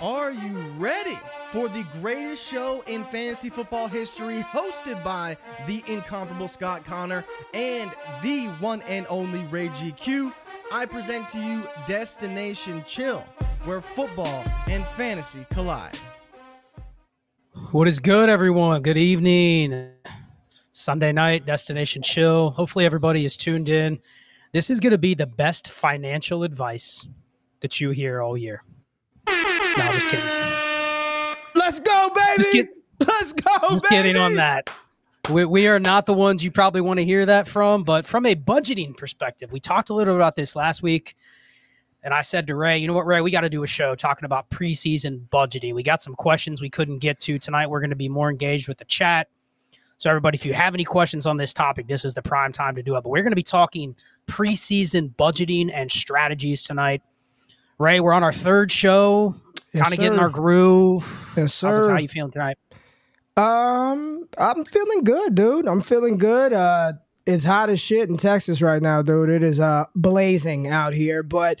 Are you ready for the greatest show in fantasy football history, hosted by the incomparable Scott Connor and the one and only Ray GQ? I present to you Destination Chill, where football and fantasy collide. What is good, everyone? Good evening. Sunday night, Destination Chill. Hopefully, everybody is tuned in. This is going to be the best financial advice that you hear all year. No, just kidding. Let's go, baby. Kid- Let's go, baby. Just baby. kidding on that. We, we are not the ones you probably want to hear that from, but from a budgeting perspective, we talked a little about this last week. And I said to Ray, you know what, Ray, we got to do a show talking about preseason budgeting. We got some questions we couldn't get to tonight. We're going to be more engaged with the chat. So, everybody, if you have any questions on this topic, this is the prime time to do it. But we're going to be talking preseason budgeting and strategies tonight. Ray, we're on our third show, Yes, kind of getting our groove. Yes, How's sir. how you feeling tonight? Um, I'm feeling good, dude. I'm feeling good. Uh, it's hot as shit in Texas right now, dude. It is uh blazing out here. But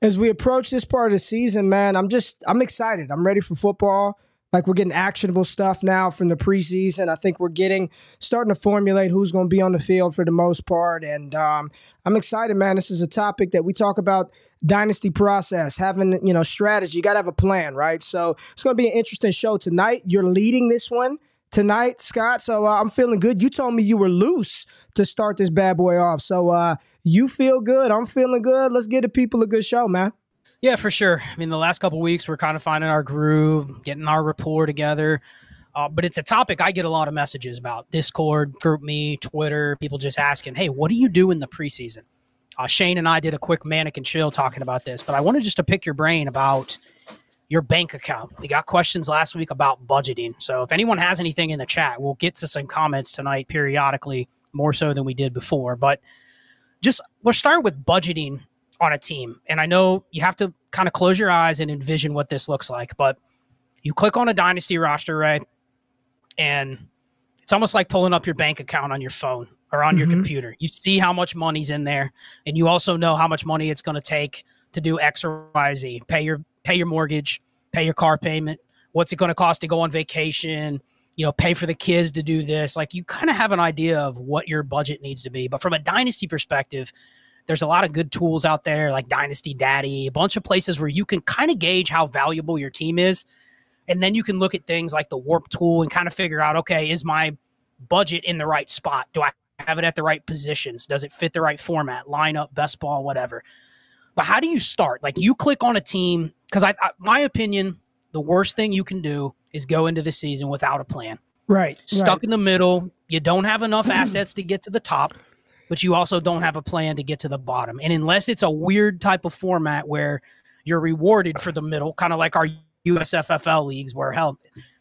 as we approach this part of the season, man, I'm just I'm excited. I'm ready for football. Like we're getting actionable stuff now from the preseason. I think we're getting starting to formulate who's going to be on the field for the most part, and um, I'm excited, man. This is a topic that we talk about dynasty process, having you know strategy. You got to have a plan, right? So it's going to be an interesting show tonight. You're leading this one tonight, Scott. So uh, I'm feeling good. You told me you were loose to start this bad boy off. So uh, you feel good. I'm feeling good. Let's give the people a good show, man. Yeah, for sure. I mean, the last couple weeks we're kind of finding our groove, getting our rapport together. Uh, but it's a topic I get a lot of messages about Discord, GroupMe, Twitter. People just asking, "Hey, what do you do in the preseason?" Uh, Shane and I did a quick and chill talking about this, but I wanted just to pick your brain about your bank account. We got questions last week about budgeting. So if anyone has anything in the chat, we'll get to some comments tonight periodically, more so than we did before. But just we'll start with budgeting on a team. And I know you have to kind of close your eyes and envision what this looks like, but you click on a dynasty roster, right? And it's almost like pulling up your bank account on your phone or on your Mhm. computer. You see how much money's in there, and you also know how much money it's going to take to do X or Y, Z. Pay your pay your mortgage, pay your car payment. What's it going to cost to go on vacation? You know, pay for the kids to do this. Like you kind of have an idea of what your budget needs to be. But from a dynasty perspective, there's a lot of good tools out there like Dynasty Daddy, a bunch of places where you can kind of gauge how valuable your team is. And then you can look at things like the Warp tool and kind of figure out, okay, is my budget in the right spot? Do I have it at the right positions? Does it fit the right format, lineup, best ball, whatever? But how do you start? Like you click on a team because I, I, my opinion, the worst thing you can do is go into the season without a plan. Right. Stuck right. in the middle, you don't have enough assets to get to the top, but you also don't have a plan to get to the bottom. And unless it's a weird type of format where you're rewarded for the middle, kind of like our USFFL leagues, where hell,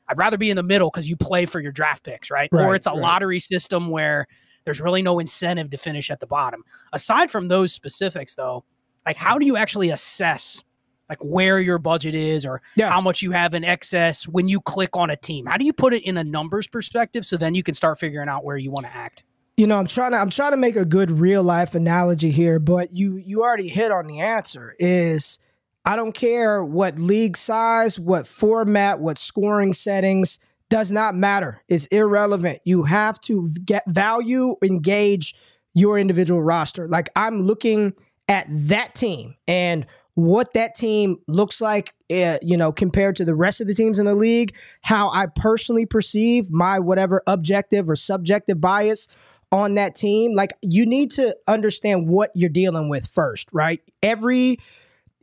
I'd rather be in the middle because you play for your draft picks, right? or it's a right. lottery system where there's really no incentive to finish at the bottom. Aside from those specifics, though, like how do you actually assess like where your budget is or Yeah. how much you have in excess when you click on a team? How do you put it in a numbers perspective so then you can start figuring out where you want to act? You know i'm trying to i'm trying to make a good real life analogy here but you you already hit on the answer is i don't care what league size what format what scoring settings does not matter. It's irrelevant. You have to get value engage your individual roster. Like i'm looking at that team and what that team looks like, uh, you know, compared to the rest of the teams in the league, how I personally perceive my whatever objective or subjective bias on that team. Like you need to understand what you're dealing with first, right? Every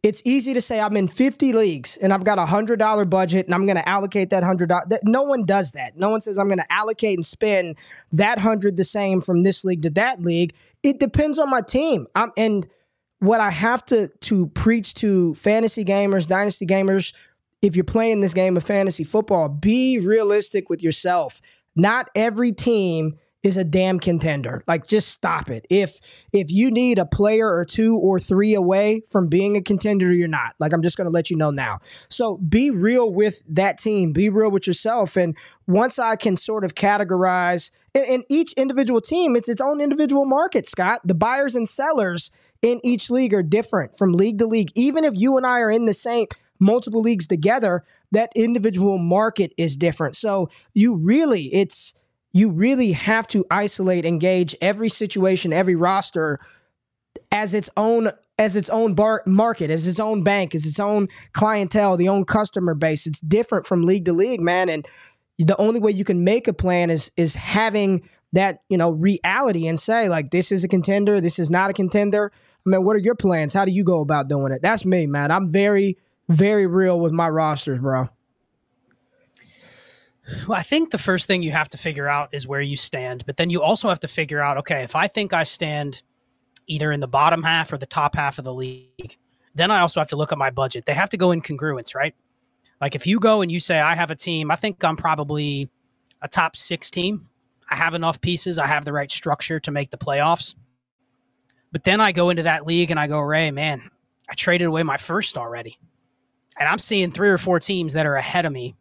it's easy to say I'm in 50 leagues and I've got a hundred dollar budget and I'm going to allocate that hundred dollars. No one does that. No one says I'm going to allocate and spend that hundred the same from this league to that league. It depends on my team. I'm and what I have to to preach to fantasy gamers, dynasty gamers, if you're playing this game of fantasy football, be realistic with yourself. Not every team is a damn contender. Like just stop it. If if you need a player or two or three away from being a contender, you're not. Like I'm just going to let you know now. So be real with that team. Be real with yourself. And once I can sort of categorize, and, and each individual team, it's its own individual market. Scott, the buyers and sellers in each league are different from league to league. Even if you and I are in the same multiple leagues together, that individual market is different. So you really, it's you really have to isolate, engage every situation, every roster as its own as its own bar- market, as its own bank, as its own clientele, the own customer base. It's different from league to league, man. And the only way you can make a plan is is having that you know reality and say like this is a contender, this is not a contender. I mean, what are your plans? How do you go about doing it? That's me, man. I'm very very real with my rosters, bro. Well, I think the first thing you have to figure out is where you stand, but then you also have to figure out okay, if I think I stand either in the bottom half or the top half of the league, then I also have to look at my budget. They have to go in congruence, right? Like if you go and you say, I have a team, I think I'm probably a top six team. I have enough pieces, I have the right structure to make the playoffs. But then I go into that league and I go, Ray, man, I traded away my first already. And I'm seeing three or four teams that are ahead of me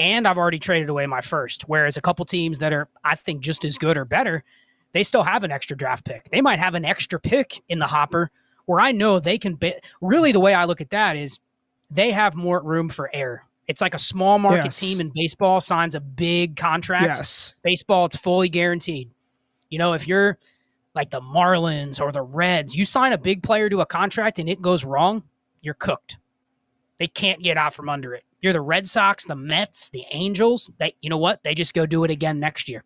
and I've already traded away my first. Whereas a couple teams that are, I think, just as good or better, they still have an extra draft pick. They might have an extra pick in the hopper where I know they can. Be, really, the way I look at that is they have more room for error. It's like a small market yes. team in baseball signs a big contract. Yes. Baseball, it's fully guaranteed. You know, if you're like the Marlins or the Reds, you sign a big player to a contract and it goes wrong, you're cooked. They can't get out from under it. You're the Red Sox, the Mets, the Angels. They, you know what? They just go do it again next year.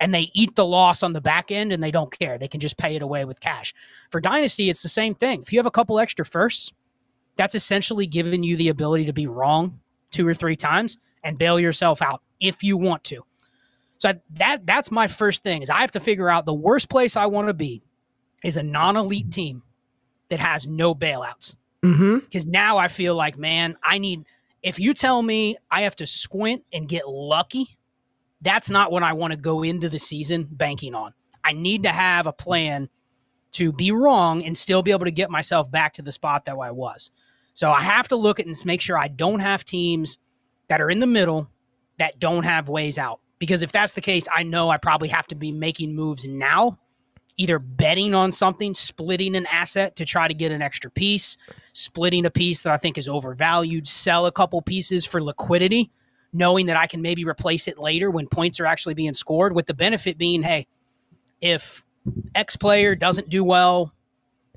And they eat the loss on the back end and they don't care. They can just pay it away with cash. For Dynasty, it's the same thing. If you have a couple extra firsts, that's essentially giving you the ability to be wrong two or three times and bail yourself out if you want to. So that that's my first thing is I have to figure out the worst place I want to be is a non-elite team that has no bailouts. Because mm-hmm. now I feel like, man, I need if you tell me I have to squint and get lucky, that's not what I want to go into the season banking on. I need to have a plan to be wrong and still be able to get myself back to the spot that I was. So I have to look at and make sure I don't have teams that are in the middle that don't have ways out. Because if that's the case, I know I probably have to be making moves now either betting on something, splitting an asset to try to get an extra piece, splitting a piece that I think is overvalued, sell a couple pieces for liquidity, knowing that I can maybe replace it later when points are actually being scored, with the benefit being, hey, if X player doesn't do well,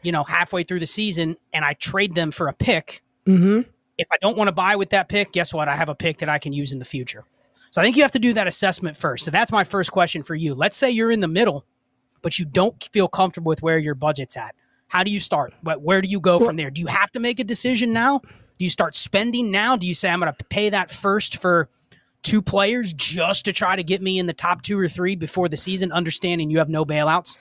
you know, halfway through the season and I trade them for a pick, mm-hmm. if I don't want to buy with that pick, guess what? I have a pick that I can use in the future. So I think you have to do that assessment first. So that's my first question for you. Let's say you're in the middle but you don't feel comfortable with where your budget's at. How do you start? Where do you go from there? Do you have to make a decision now? Do you start spending now? Do you say I'm going to pay that first for two players just to try to get me in the top two or three before the season, understanding you have no bailouts?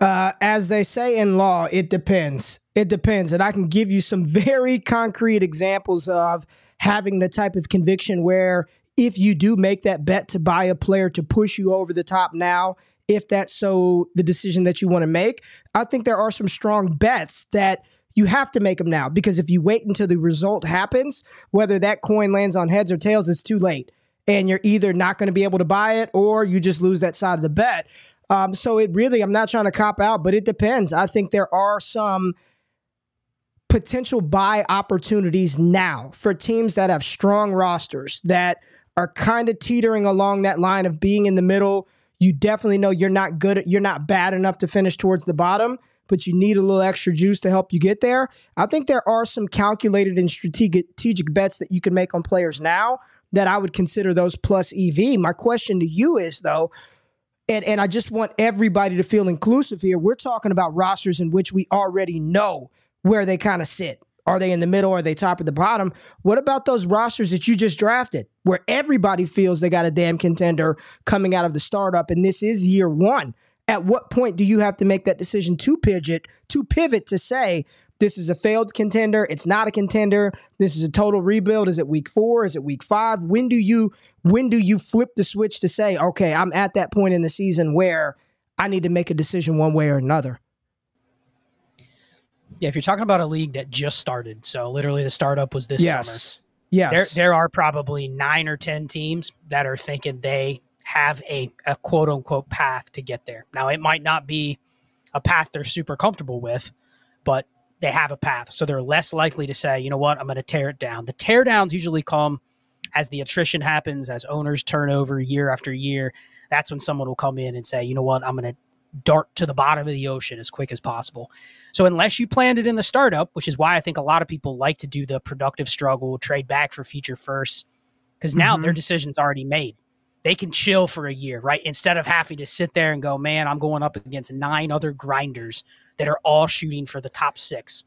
Uh, as they say in law, it depends. It depends. And I can give you some very concrete examples of having the type of conviction where if you do make that bet to buy a player to push you over the top now, if that's so the decision that you want to make. I think there are some strong bets that you have to make them now because if you wait until the result happens, whether that coin lands on heads or tails, it's too late. And you're either not going to be able to buy it or you just lose that side of the bet. Um, so it really, I'm not trying to cop out, but it depends. I think there are some potential buy opportunities now for teams that have strong rosters that are kind of teetering along that line of being in the middle you definitely know you're not good, you're not bad enough to finish towards the bottom, but you need a little extra juice to help you get there. I think there are some calculated and strategic, bets that you can make on players now that I would consider those plus EV. My question to you is though, and, and I just want everybody to feel inclusive here. We're talking about rosters in which we already know where they kind of sit. Are they in the middle? Are they top or the bottom? What about those rosters that you just drafted where everybody feels they got a damn contender coming out of the startup and this is year one? At what point do you have to make that decision to pivot, to pivot to say, this is a failed contender, it's not a contender, this is a total rebuild? Is it week four? Is it week five? When do you when do you flip the switch to say, okay, I'm at that point in the season where I need to make a decision one way or another? Yeah, if you're talking about a league that just started, so literally the startup was this yes. summer. Yes. There there are probably nine or ten teams that are thinking they have a, a quote unquote path to get there. Now it might not be a path they're super comfortable with, but they have a path. So they're less likely to say, you know what, I'm going to tear it down. The tear downs usually come as the attrition happens, as owners turn over year after year. That's when someone will come in and say, you know what, I'm going to dart to the bottom of the ocean as quick as possible. So unless you planned it in the startup, which is why I think a lot of people like to do the productive struggle, trade back for future first, because now mm-hmm. their decision's already made. They can chill for a year, right? Instead of having to sit there and go, man, I'm going up against nine other grinders that are all shooting for the top six.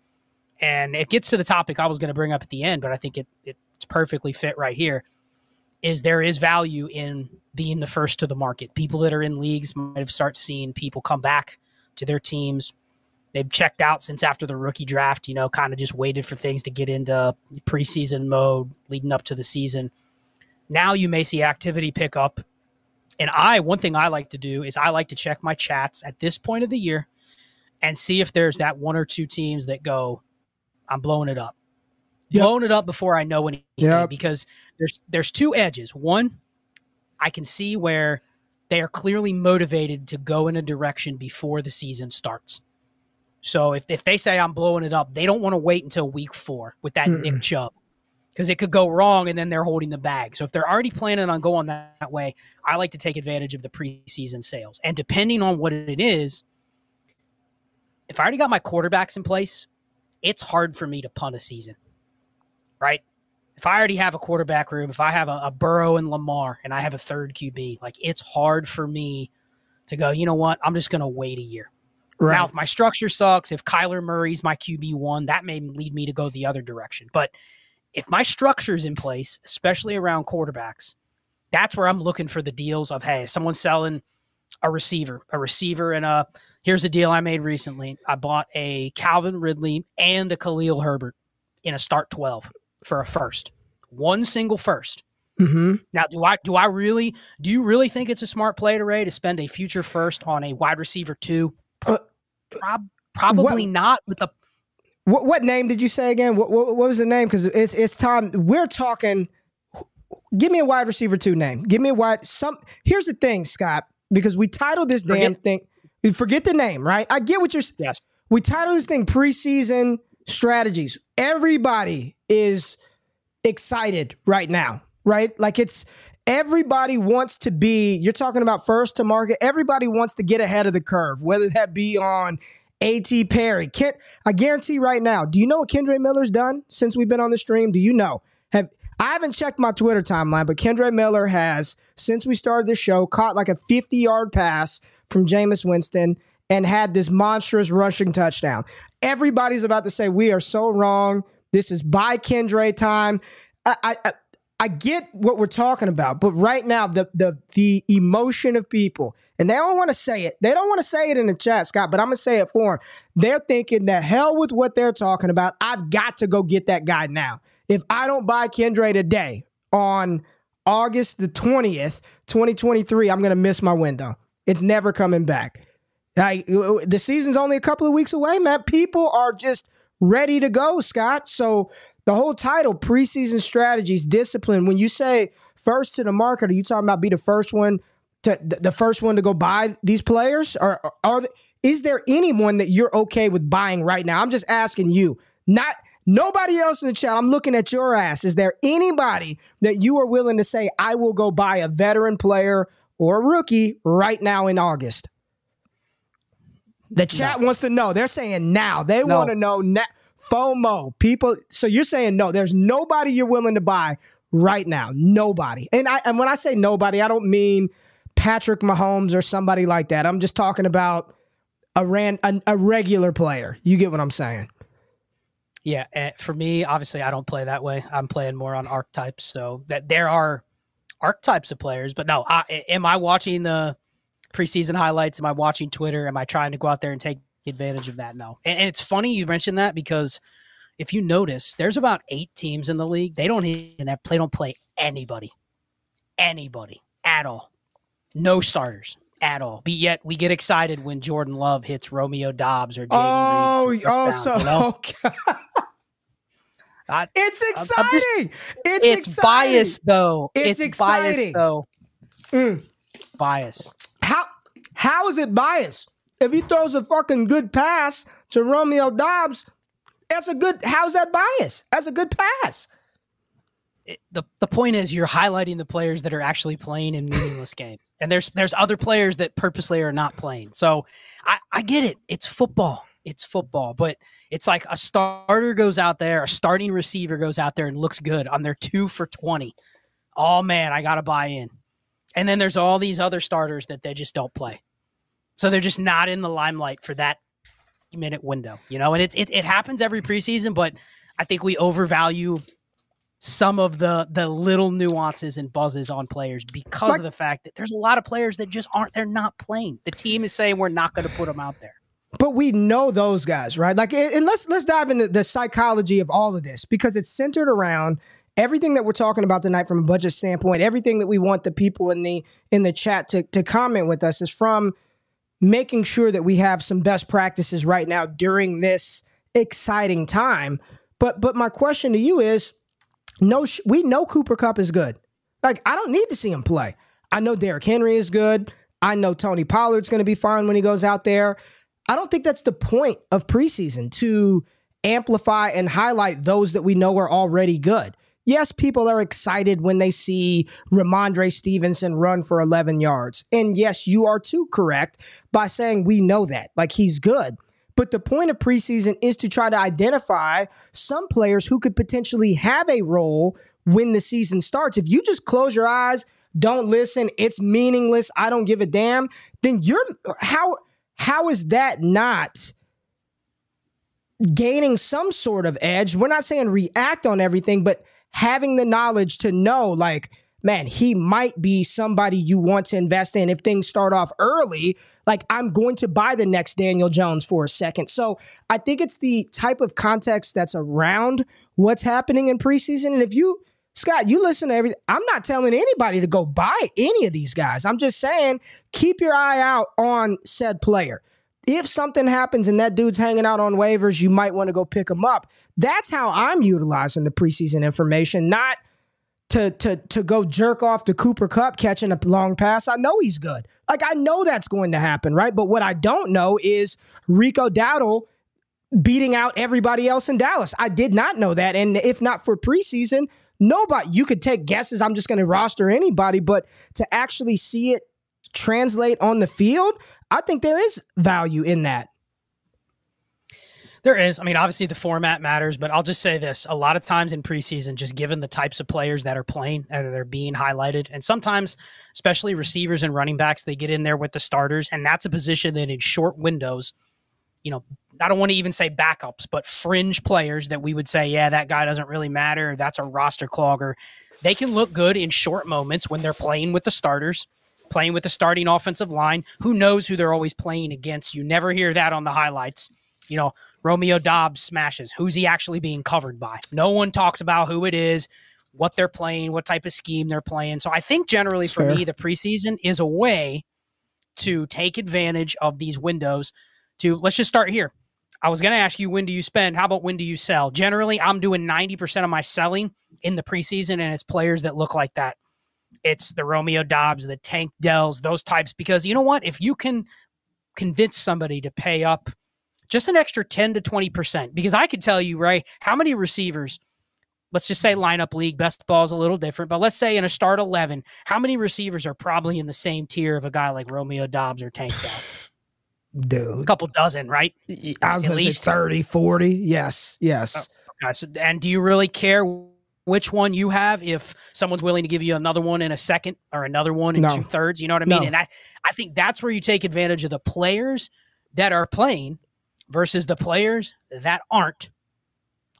And it gets to the topic I was going to bring up at the end, but I think it, it it's perfectly fit right here. Is there is value in being the first to the market. People that are in leagues might have start seeing people come back to their teams. They've checked out since after the rookie draft, you know, kind of just waited for things to get into preseason mode leading up to the season. Now you may see activity pick up. And I, one thing I like to do is I like to check my chats at this point of the year and see if there's that one or two teams that go, I'm blowing it up. Yep. Blowing it up before I know anything yep. because there's there's two edges. One, I can see where they are clearly motivated to go in a direction before the season starts. So if, if they say I'm blowing it up, they don't want to wait until week four with that Mm-mm. Nick Chubb because it could go wrong and then they're holding the bag. So if they're already planning on going that, that way, I like to take advantage of the preseason sales. And depending on what it is, if I already got my quarterbacks in place, it's hard for me to punt a season, right? if I already have a quarterback room, if I have a, a Burrow and Lamar and I have a third QB, like it's hard for me to go, you know what? I'm just going to wait a year. Right. Now, if my structure sucks, if Kyler Murray's my QB one, that may lead me to go the other direction. But if my structure's in place, especially around quarterbacks, that's where I'm looking for the deals of, hey, someone's selling a receiver, a receiver, and a here's a deal I made recently. I bought a Calvin Ridley and a Khalil Herbert in a start 12 for a first, one single 1st mm-hmm. Now, do I do I really do you really think it's a smart play to Ray to spend a future first on a wide receiver two? Uh, Prob- probably what, not. With the what, what name did you say again? What, what, what was the name? Because it's it's time. We're talking. Give me a wide receiver two name. Give me a wide some. Here's the thing, Scott. Because we titled this damn thing. Forget the name, right? I get what you're. Yes. We titled this thing preseason strategies. Everybody is excited right now, right? Like it's everybody wants to be, you're talking about first to market, everybody wants to get ahead of the curve, whether that be on A.T. Perry. Kent, I guarantee right now, do you know what Kendre Miller's done since we've been on the stream? Do you know? Have I haven't checked my Twitter timeline, but Kendre Miller has, since we started this show, caught like a 50 yard pass from Jameis Winston and had this monstrous rushing touchdown. Everybody's about to say we are so wrong. This is by Kendre time. I, I I get what we're talking about, but right now the the the emotion of people, and they don't want to say it. They don't want to say it in the chat, Scott, but I'm gonna say it for them. They're thinking the hell with what they're talking about. I've got to go get that guy now. If I don't buy Kendre today on August the 20th, 2023, I'm gonna miss my window. It's never coming back. Like the season's only a couple of weeks away, man. People are just ready to go, Scott. So the whole title, preseason strategies, discipline. When you say first to the market, are you talking about be the first one to the first one to go buy these players? Or are is there anyone that you're okay with buying right now? I'm just asking you, not nobody else in the chat. I'm looking at your ass. Is there anybody that you are willing to say I will go buy a veteran player or a rookie right now in August? The chat no. wants to know. They're saying now. They no. want to know now. FOMO. People. So you're saying no. There's nobody you're willing to buy right now. Nobody. And I and when I say nobody, I don't mean Patrick Mahomes or somebody like that. I'm just talking about a ran a, a regular player. You get what I'm saying? Yeah, eh, for me, obviously, I don't play that way. I'm playing more on archetypes, so that there are archetypes of players. But no, I, am I watching the preseason highlights? Am I watching Twitter? Am I trying to go out there and take advantage of that? No. And, and it's funny you mentioned that because if you notice, there's about eight teams in the league. They don't even have play. Don't play anybody, anybody at all. No starters at all. But yet we get excited when Jordan Love hits Romeo Doubs or Jayden Oh, Reed oh, so you know? I, it's exciting. Just, it's, it's exciting. biased though. It's, it's exciting. biased though. Mm. Bias. How how is it biased? If he throws a fucking good pass to Romeo Doubs, that's a good. How's that bias? That's a good pass. It, the the point is you're highlighting the players that are actually playing in meaningless games, and there's there's other players that purposely are not playing. So I, I get it. It's football. It's football, but it's like a starter goes out there, a starting receiver goes out there and looks good on their two for twenty. Oh man, I got to buy in. And then there's all these other starters that they just don't play. So they're just not in the limelight for that minute window, you know, and it's it, it happens every preseason, but I think we overvalue some of the the little nuances and buzzes on players because like, of the fact that there's a lot of players that just aren't they're not playing. The team is saying we're not going to put them out there. But we know those guys, right? Like and let's let's dive into the psychology of all of this because it's centered around everything that we're talking about tonight from a budget standpoint, everything that we want the people in the in the chat to to comment with us is from making sure that we have some best practices right now during this exciting time. But but my question to you is, no, we know Cooper Kupp is good. Like I don't need to see him play. I know Derrick Henry is good. I know Tony Pollard's going to be fine when he goes out there. I don't think that's the point of preseason to amplify and highlight those that we know are already good. Yes, people are excited when they see Rhamondre Stevenson run for 11 yards. And yes, you are too correct by saying we know that. Like he's good. But the point of preseason is to try to identify some players who could potentially have a role when the season starts. If you just close your eyes, don't listen, it's meaningless, I don't give a damn, then you're how how is that not gaining some sort of edge? We're not saying react on everything, but having the knowledge to know, like, man, he might be somebody you want to invest in if things start off early. Like, I'm going to buy the next Daniel Jones for a second. So I think it's the type of context that's around what's happening in preseason. And if you, Scott, you listen to everything, I'm not telling anybody to go buy any of these guys. I'm just saying, keep your eye out on said player if something happens and that dude's hanging out on waivers, you might want to go pick him up. That's how I'm utilizing the preseason information, not to to to go jerk off to Cooper Kupp catching a long pass. I know he's good. Like I know that's going to happen, right? But what I don't know is Rico Dowdle beating out everybody else in Dallas. I did not know that. And if not for preseason, nobody you could take guesses. I'm just going to roster anybody, but to actually see it translate on the field, I think there is value in that. There is. I mean, obviously the format matters, but I'll just say this: a lot of times in preseason, just given the types of players that are playing and they're being highlighted, and sometimes, especially receivers and running backs, they get in there with the starters, and that's a position that in short windows, you know, I don't want to even say backups, but fringe players that we would say, yeah, that guy doesn't really matter. That's a roster clogger. They can look good in short moments when they're playing with the starters playing with the starting offensive line. Who knows who they're always playing against? You never hear that on the highlights. You know, Romeo Doubs smashes. Who's he actually being covered by? No one talks about who it is, what they're playing, what type of scheme they're playing. So I think generally That's for fair. me, the preseason is a way to take advantage of these windows. To let's just start here. I was going to ask you when do you spend? How about when do you sell? Generally, I'm doing 90% of my selling in the preseason, and it's players that look like that it's the Romeo Doubs, the Tank Dells, those types. Because you know what? If you can convince somebody to pay up just an extra 10 to 20%, because I could tell you, right, how many receivers, let's just say lineup league, best ball is a little different, but let's say in a start 11, how many receivers are probably in the same tier of a guy like Romeo Doubs or Tank Dell? Dude. A couple dozen, right? I was to say 30, 40. Yes, yes. Oh, and do you really care which one you have if someone's willing to give you another one in a second or another one in no. two thirds? You know what I mean? No. And I, I think that's where you take advantage of the players that are playing versus the players that aren't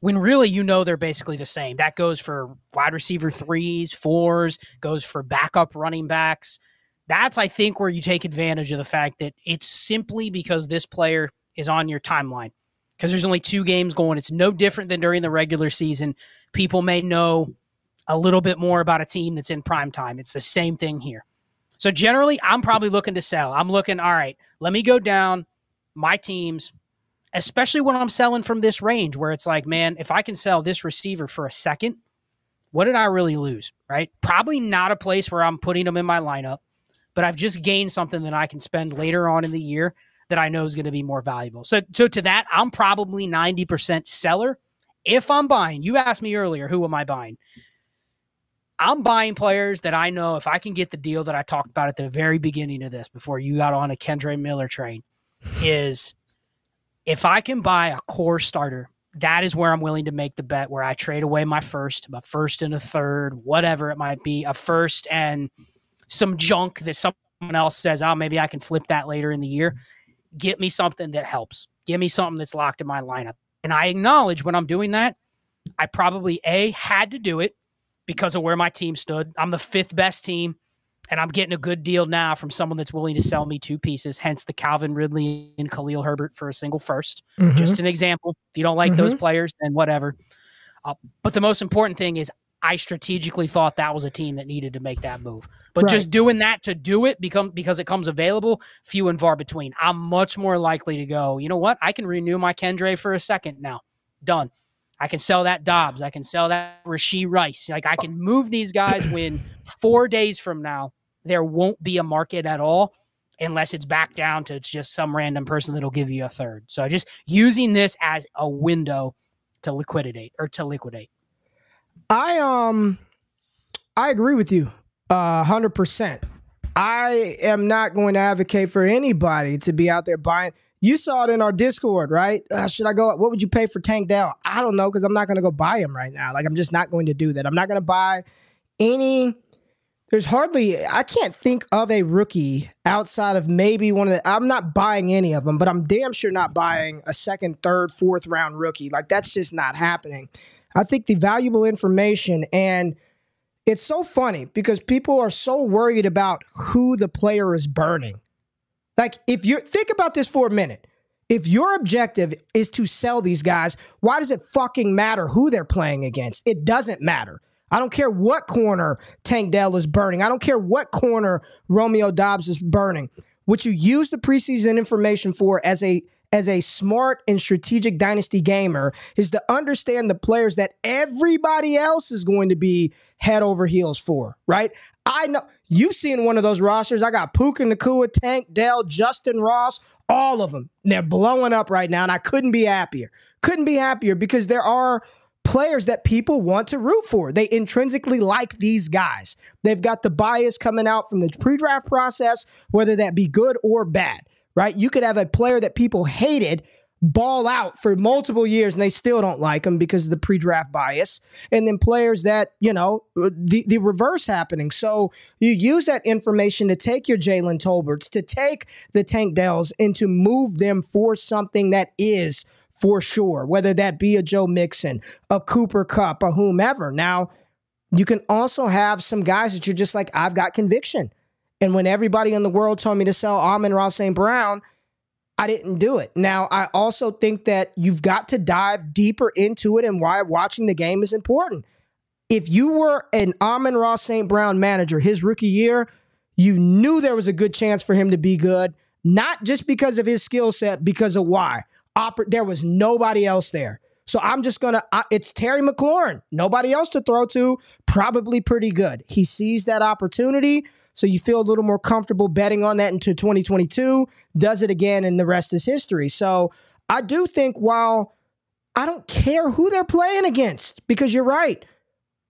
when really you know they're basically the same. That goes for wide receiver threes, fours, goes for backup running backs. That's, I think, where you take advantage of the fact that it's simply because this player is on your timeline. Because there's only two games going. It's no different than during the regular season. People may know a little bit more about a team that's in prime time. It's the same thing here. So generally, I'm probably looking to sell. I'm looking, all right, let me go down my teams, especially when I'm selling from this range where it's like, man, if I can sell this receiver for a second, what did I really lose? Right? Probably not a place where I'm putting them in my lineup, but I've just gained something that I can spend later on in the year that I know is going to be more valuable. So, so to that, I'm probably 90% seller. If I'm buying, you asked me earlier, who am I buying? I'm buying players that I know if I can get the deal that I talked about at the very beginning of this before you got on a Kendre Miller train is if I can buy a core starter, that is where I'm willing to make the bet where I trade away my first, my first and a third, whatever it might be, a first and some junk that someone else says, oh, maybe I can flip that later in the year. Get me something that helps. Give me something that's locked in my lineup. And I acknowledge when I'm doing that, I probably A, had to do it because of where my team stood. I'm the fifth best team and I'm getting a good deal now from someone that's willing to sell me two pieces, hence the Calvin Ridley and Khalil Herbert for a single 1st mm-hmm. Just an example. If you don't like mm-hmm. those players, then whatever. Uh, but the most important thing is I strategically thought that was a team that needed to make that move. But right. just doing that to do it become because it comes available, few and far between. I'm much more likely to go, you know what? I can renew my Kendre for a second now. Done. I can sell that Doubs. I can sell that Rashee Rice. Like I can move these guys when four days from now there won't be a market at all unless it's back down to it's just some random person that'll give you a third. So just using this as a window to liquidate or to liquidate. I um I agree with you uh 100%. I am not going to advocate for anybody to be out there buying you saw it in our Discord, right? Uh, should I go? What would you pay for Tank Dell? I don't know because I'm not going to go buy him right now. Like I'm just not going to do that. I'm not going to buy any there's hardly I can't think of a rookie outside of maybe one of the I'm not buying any of them, but I'm damn sure not buying a second, third, fourth round rookie. Like that's just not happening. I think the valuable information and it's so funny because people are so worried about who the player is burning. Like if you think about this for a minute. If your objective is to sell these guys, why does it fucking matter who they're playing against? It doesn't matter. I don't care what corner Tank Dell is burning. I don't care what corner Romeo Doubs is burning. What you use the preseason information for as a as a smart and strategic dynasty gamer is to understand the players that everybody else is going to be head over heels for, right? I know you've seen one of those rosters. I got Puka Nacua, Tank Dell, Justyn Ross, all of them. They're blowing up right now, and I couldn't be happier. Couldn't be happier because there are players that people want to root for. They intrinsically like these guys. They've got the bias coming out from the pre draft process, whether that be good or bad, right? You could have a player that people hated ball out for multiple years and they still don't like them because of the pre-draft bias and then players that you know the, the reverse happening so you use that information to take your jalen tolberts to take the tank dells and to move them for something that is for sure, whether that be a Joe Mixon, a Cooper Kupp a whomever. Now, you can also have some guys that you're just like, I've got conviction. And when everybody in the world told me to sell Amon-Ra St. Brown, I didn't do it. Now, I also think that you've got to dive deeper into it and why watching the game is important. If you were an Amon-Ra St. Brown manager his rookie year, you knew there was a good chance for him to be good, not just because of his skill set, because of why oper- there was nobody else there. So I'm just gonna. Uh, it's Terry McLaurin. Nobody else to throw to. Probably pretty good. He sees that opportunity, so you feel a little more comfortable betting on that into 2022. Does it again, and the rest is history. So I do think while I don't care who they're playing against, because you're right,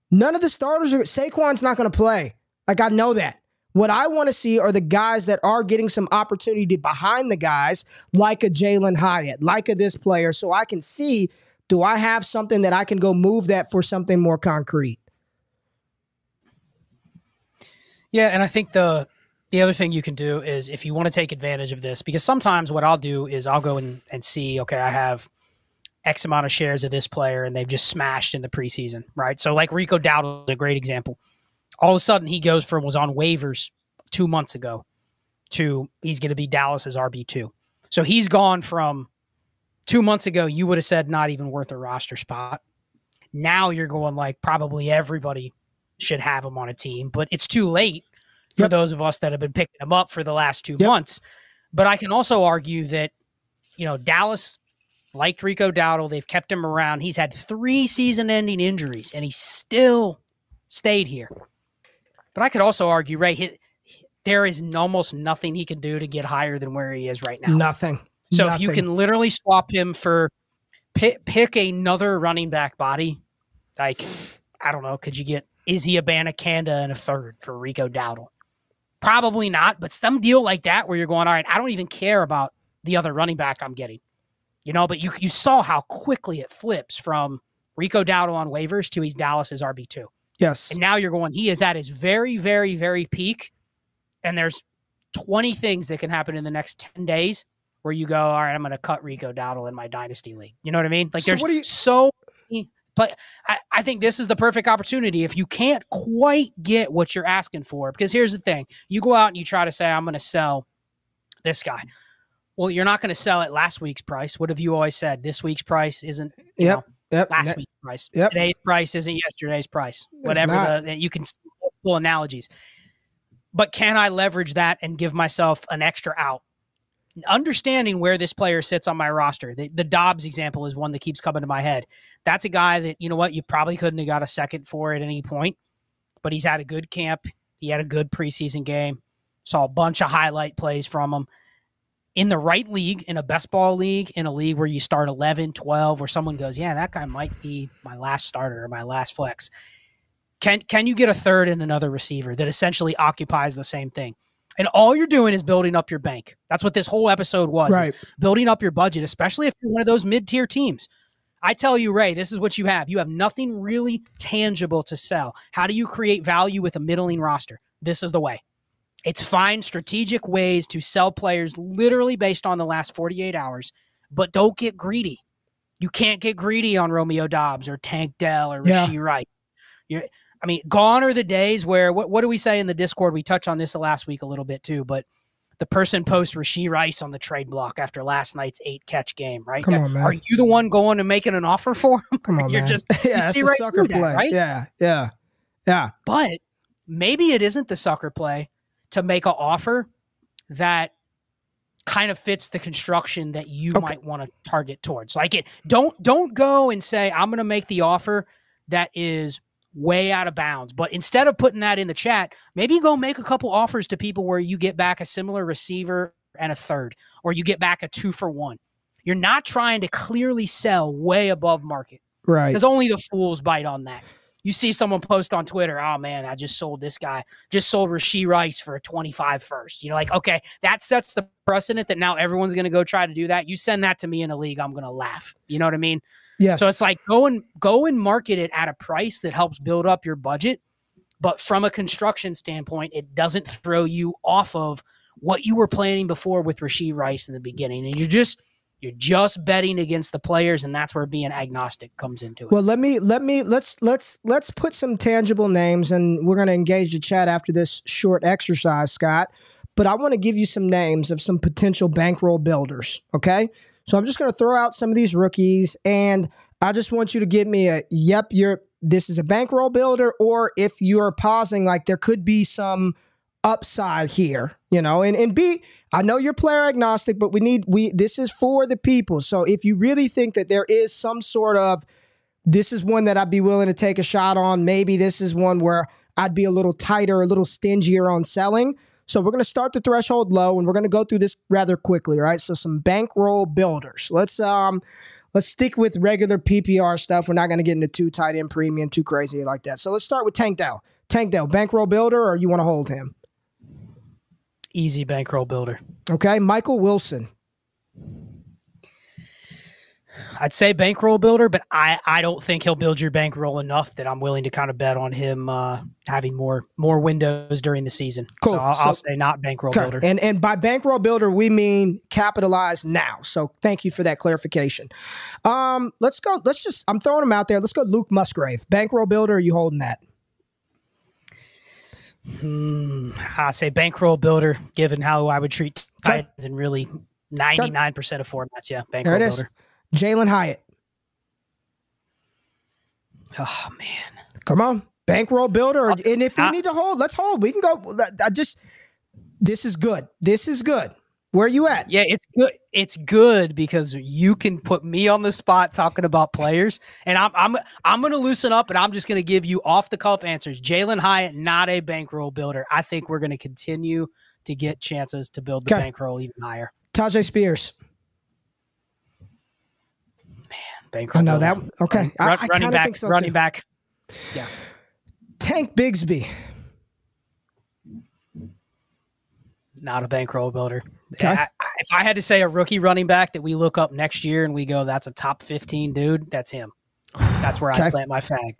none of the starters are. Saquon's not going to play. Like I know that. What I want to see are the guys that are getting some opportunity behind the guys, like a Jalin Hyatt, like a this player, so I can see do I have something that I can go move that for something more concrete? Yeah, and I think the the other thing you can do is if you want to take advantage of this, because sometimes what I'll do is I'll go and, and see, okay, I have X amount of shares of this player and they've just smashed in the preseason, right? So like Rico Dowdle is a great example. All of a sudden he goes from was on waivers two months ago to he's going to be Dallas's RB two. So he's gone from two months ago you would have said not even worth a roster spot. Now you're going like probably everybody should have him on a team, but it's too late for yep. those of us that have been picking him up for the last two yep. months. But I can also argue that you know Dallas liked Rico Dowdle. They've kept him around. He's had three season ending injuries and he still stayed here. But I could also argue, Ray, he, there is almost nothing he can do to get higher than where he is right now. Nothing. So Nothing. if you can literally swap him for pick, pick another running back body, like, I don't know, could you get Izzy Abanikanda and a third for Rico Dowdle? Probably not, but some deal like that where you're going, all right, I don't even care about the other running back I'm getting. You know, but you you saw how quickly it flips from Rico Dowdle on waivers to he's Dallas's RB two. Yes. And now you're going, he is at his very, very, very peak. And there's 20 things that can happen in the next 10 days where you go, all right, I'm going to cut Rico Dowdle in my dynasty league. You know what I mean? Like so there's you- so many, but I, I think this is the perfect opportunity. If you can't quite get what you're asking for, because here's the thing you go out and you try to say, I'm going to sell this guy. Well, you're not going to sell at last week's price. What have you always said? This week's price isn't. yep. Know, yep. Last week's price. Yep. Today's price isn't yesterday's price. Whatever the you can pull analogies. But can I leverage that and give myself an extra out? Understanding where this player sits on my roster. The, the Doubs example is one that keeps coming to my head. That's a guy that, you know what, you probably couldn't have got a second for at any point, but he's had a good camp. He had a good preseason game. Saw a bunch of highlight plays from him in the right league, in a best ball league, in a league where you start 11, 12, where someone goes, yeah, that guy might be my last starter or my last flex. Can can you get a third and another receiver that essentially occupies the same thing? And all you're doing is building up your bank. That's what this whole episode was. Right. Building up your budget, especially if you're one of those mid-tier teams. I tell you, Ray, this is what you have. You have nothing really tangible to sell. How do you create value with a middling roster? This is the way. It's find strategic ways to sell players literally based on the last 48 hours, but don't get greedy. You can't get greedy on Romeo Doubs or Tank Dell or yeah. Wright. You're, I mean, gone are the days where what, what do we say in the Discord? We touched on this last week a little bit too, but the person posts Rashee Rice on the trade block after last night's eight catch game, right? Come on, man. Are you the one going and making an offer for him? Come on, You're man. just yeah, you see right sucker play, that, right? Yeah, yeah, yeah. But maybe it isn't the sucker play to make an offer that kind of fits the construction that you okay. might want to target towards. Like it don't don't go and say I'm going to make the offer that is way out of bounds. But instead of putting that in the chat, maybe go make a couple offers to people where you get back a similar receiver and a third or you get back a 2 for 1. You're not trying to clearly sell way above market. Right. Because only the fools bite on that. You see someone post on Twitter, oh man, I just sold this guy, just sold Rashee Rice for a 25 first. You know, like, okay, that sets the precedent that now everyone's going to go try to do that. You send that to me in a league, I'm going to laugh. You know what I mean? Yes. So it's like go and go and market it at a price that helps build up your budget. But from a construction standpoint, it doesn't throw you off of what you were planning before with Rashee Rice in the beginning. And you're just you're just betting against the players, and that's where being agnostic comes into it. Well, let me let me let's let's let's put some tangible names, and we're going to engage the chat after this short exercise, Scott. But I want to give you some names of some potential bankroll builders. Okay, so I'm just going to throw out some of these rookies, and I just want you to give me a yep. You're this is a bankroll builder, or if you're pausing, like there could be some upside here, you know, and, and B, I know you're player agnostic, but we need we this is for the people. So if you really think that there is some sort of this is one that I'd be willing to take a shot on, maybe this is one where I'd be a little tighter, a little stingier on selling. So we're going to start the threshold low and we're going to go through this rather quickly, right? So some bankroll builders. Let's um let's stick with regular PPR stuff. We're not going to get into too tight end premium, too crazy like that. So let's start with Tank Dell. Tank Dell, bankroll builder, or you want to hold him? Easy bankroll builder. Okay, Michael Wilson. I'd say bankroll builder, but I, I don't think he'll build your bankroll enough that I'm willing to kind of bet on him uh, having more more windows during the season. Cool. So I'll, So- I'll say not bankroll Okay. builder. And and by bankroll builder, we mean capitalize now. So thank you for that clarification. Um, let's go. Let's just I'm throwing him out there. Let's go Luke Musgrave. Bankroll builder, are you holding that? Hmm, I say bankroll builder, given how I would treat tight ends in really 99% of formats. Yeah, bankroll builder. Jalin Hyatt. Oh, man. Come on. Bankroll builder. I'll- and if we I- need to hold, let's hold. We can go. I just this is good. This is good. Where are you at? Yeah, it's good. It's good because you can put me on the spot talking about players, and I'm I'm I'm going to loosen up, and I'm just going to give you off the cuff answers. Jalin Hyatt, not a bankroll builder. I think we're going to continue to get chances to build the Okay. bankroll even higher. Tyjae Spears. Bankroll. I know that. Okay. Run- I running back. think so running too. back. Yeah. Tank Bigsby. Not a bankroll builder. Okay. I- I- if I had to say a rookie running back that we look up next year and we go, that's a top 15 dude, that's him. That's where Okay. I plant my flag.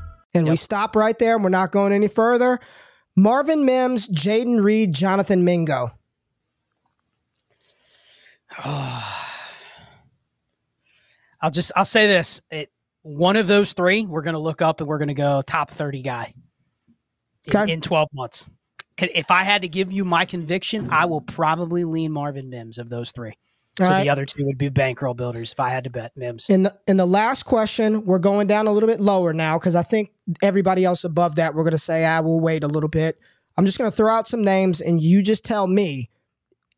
And we stop right there and we're not going any further. Marvin Mims, Jayden Reed, Jonathan Mingo. I'll just I'll say this: it, one of those three, we're going to look up and we're going to go top thirty guy in, Okay. in twelve months. If I had to give you my conviction, I will probably lean Marvin Mims of those three. All so right. the other two would be bankroll builders. If I had to bet Mims, In the in the last question, we're going down a little bit lower now because I think everybody else above that we're going to say, ah, "I will wait a little bit." I'm just going to throw out some names, and you just tell me: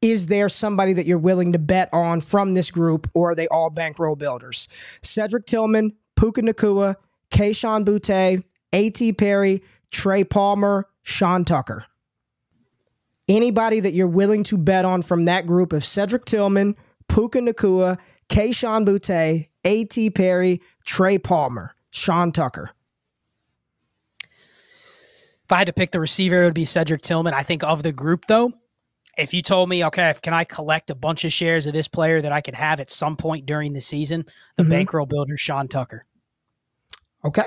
Is there somebody that you're willing to bet on from this group, or are they all bankroll builders? Cedric Tillman, Puka Nacua, Kayshon Boutte, A.T. Perry, Trey Palmer, Sean Tucker. Anybody that you're willing to bet on from that group of Cedric Tillman, Puka Nacua, Kayshon Boutte, A.T. Perry, Trey Palmer, Sean Tucker. if I had to pick the receiver, it would be Cedric Tillman. I think of the group though, if you told me, okay, can I collect a bunch of shares of this player that I could have at some point during the season, the Mhm. bankroll builder, Sean Tucker. Okay.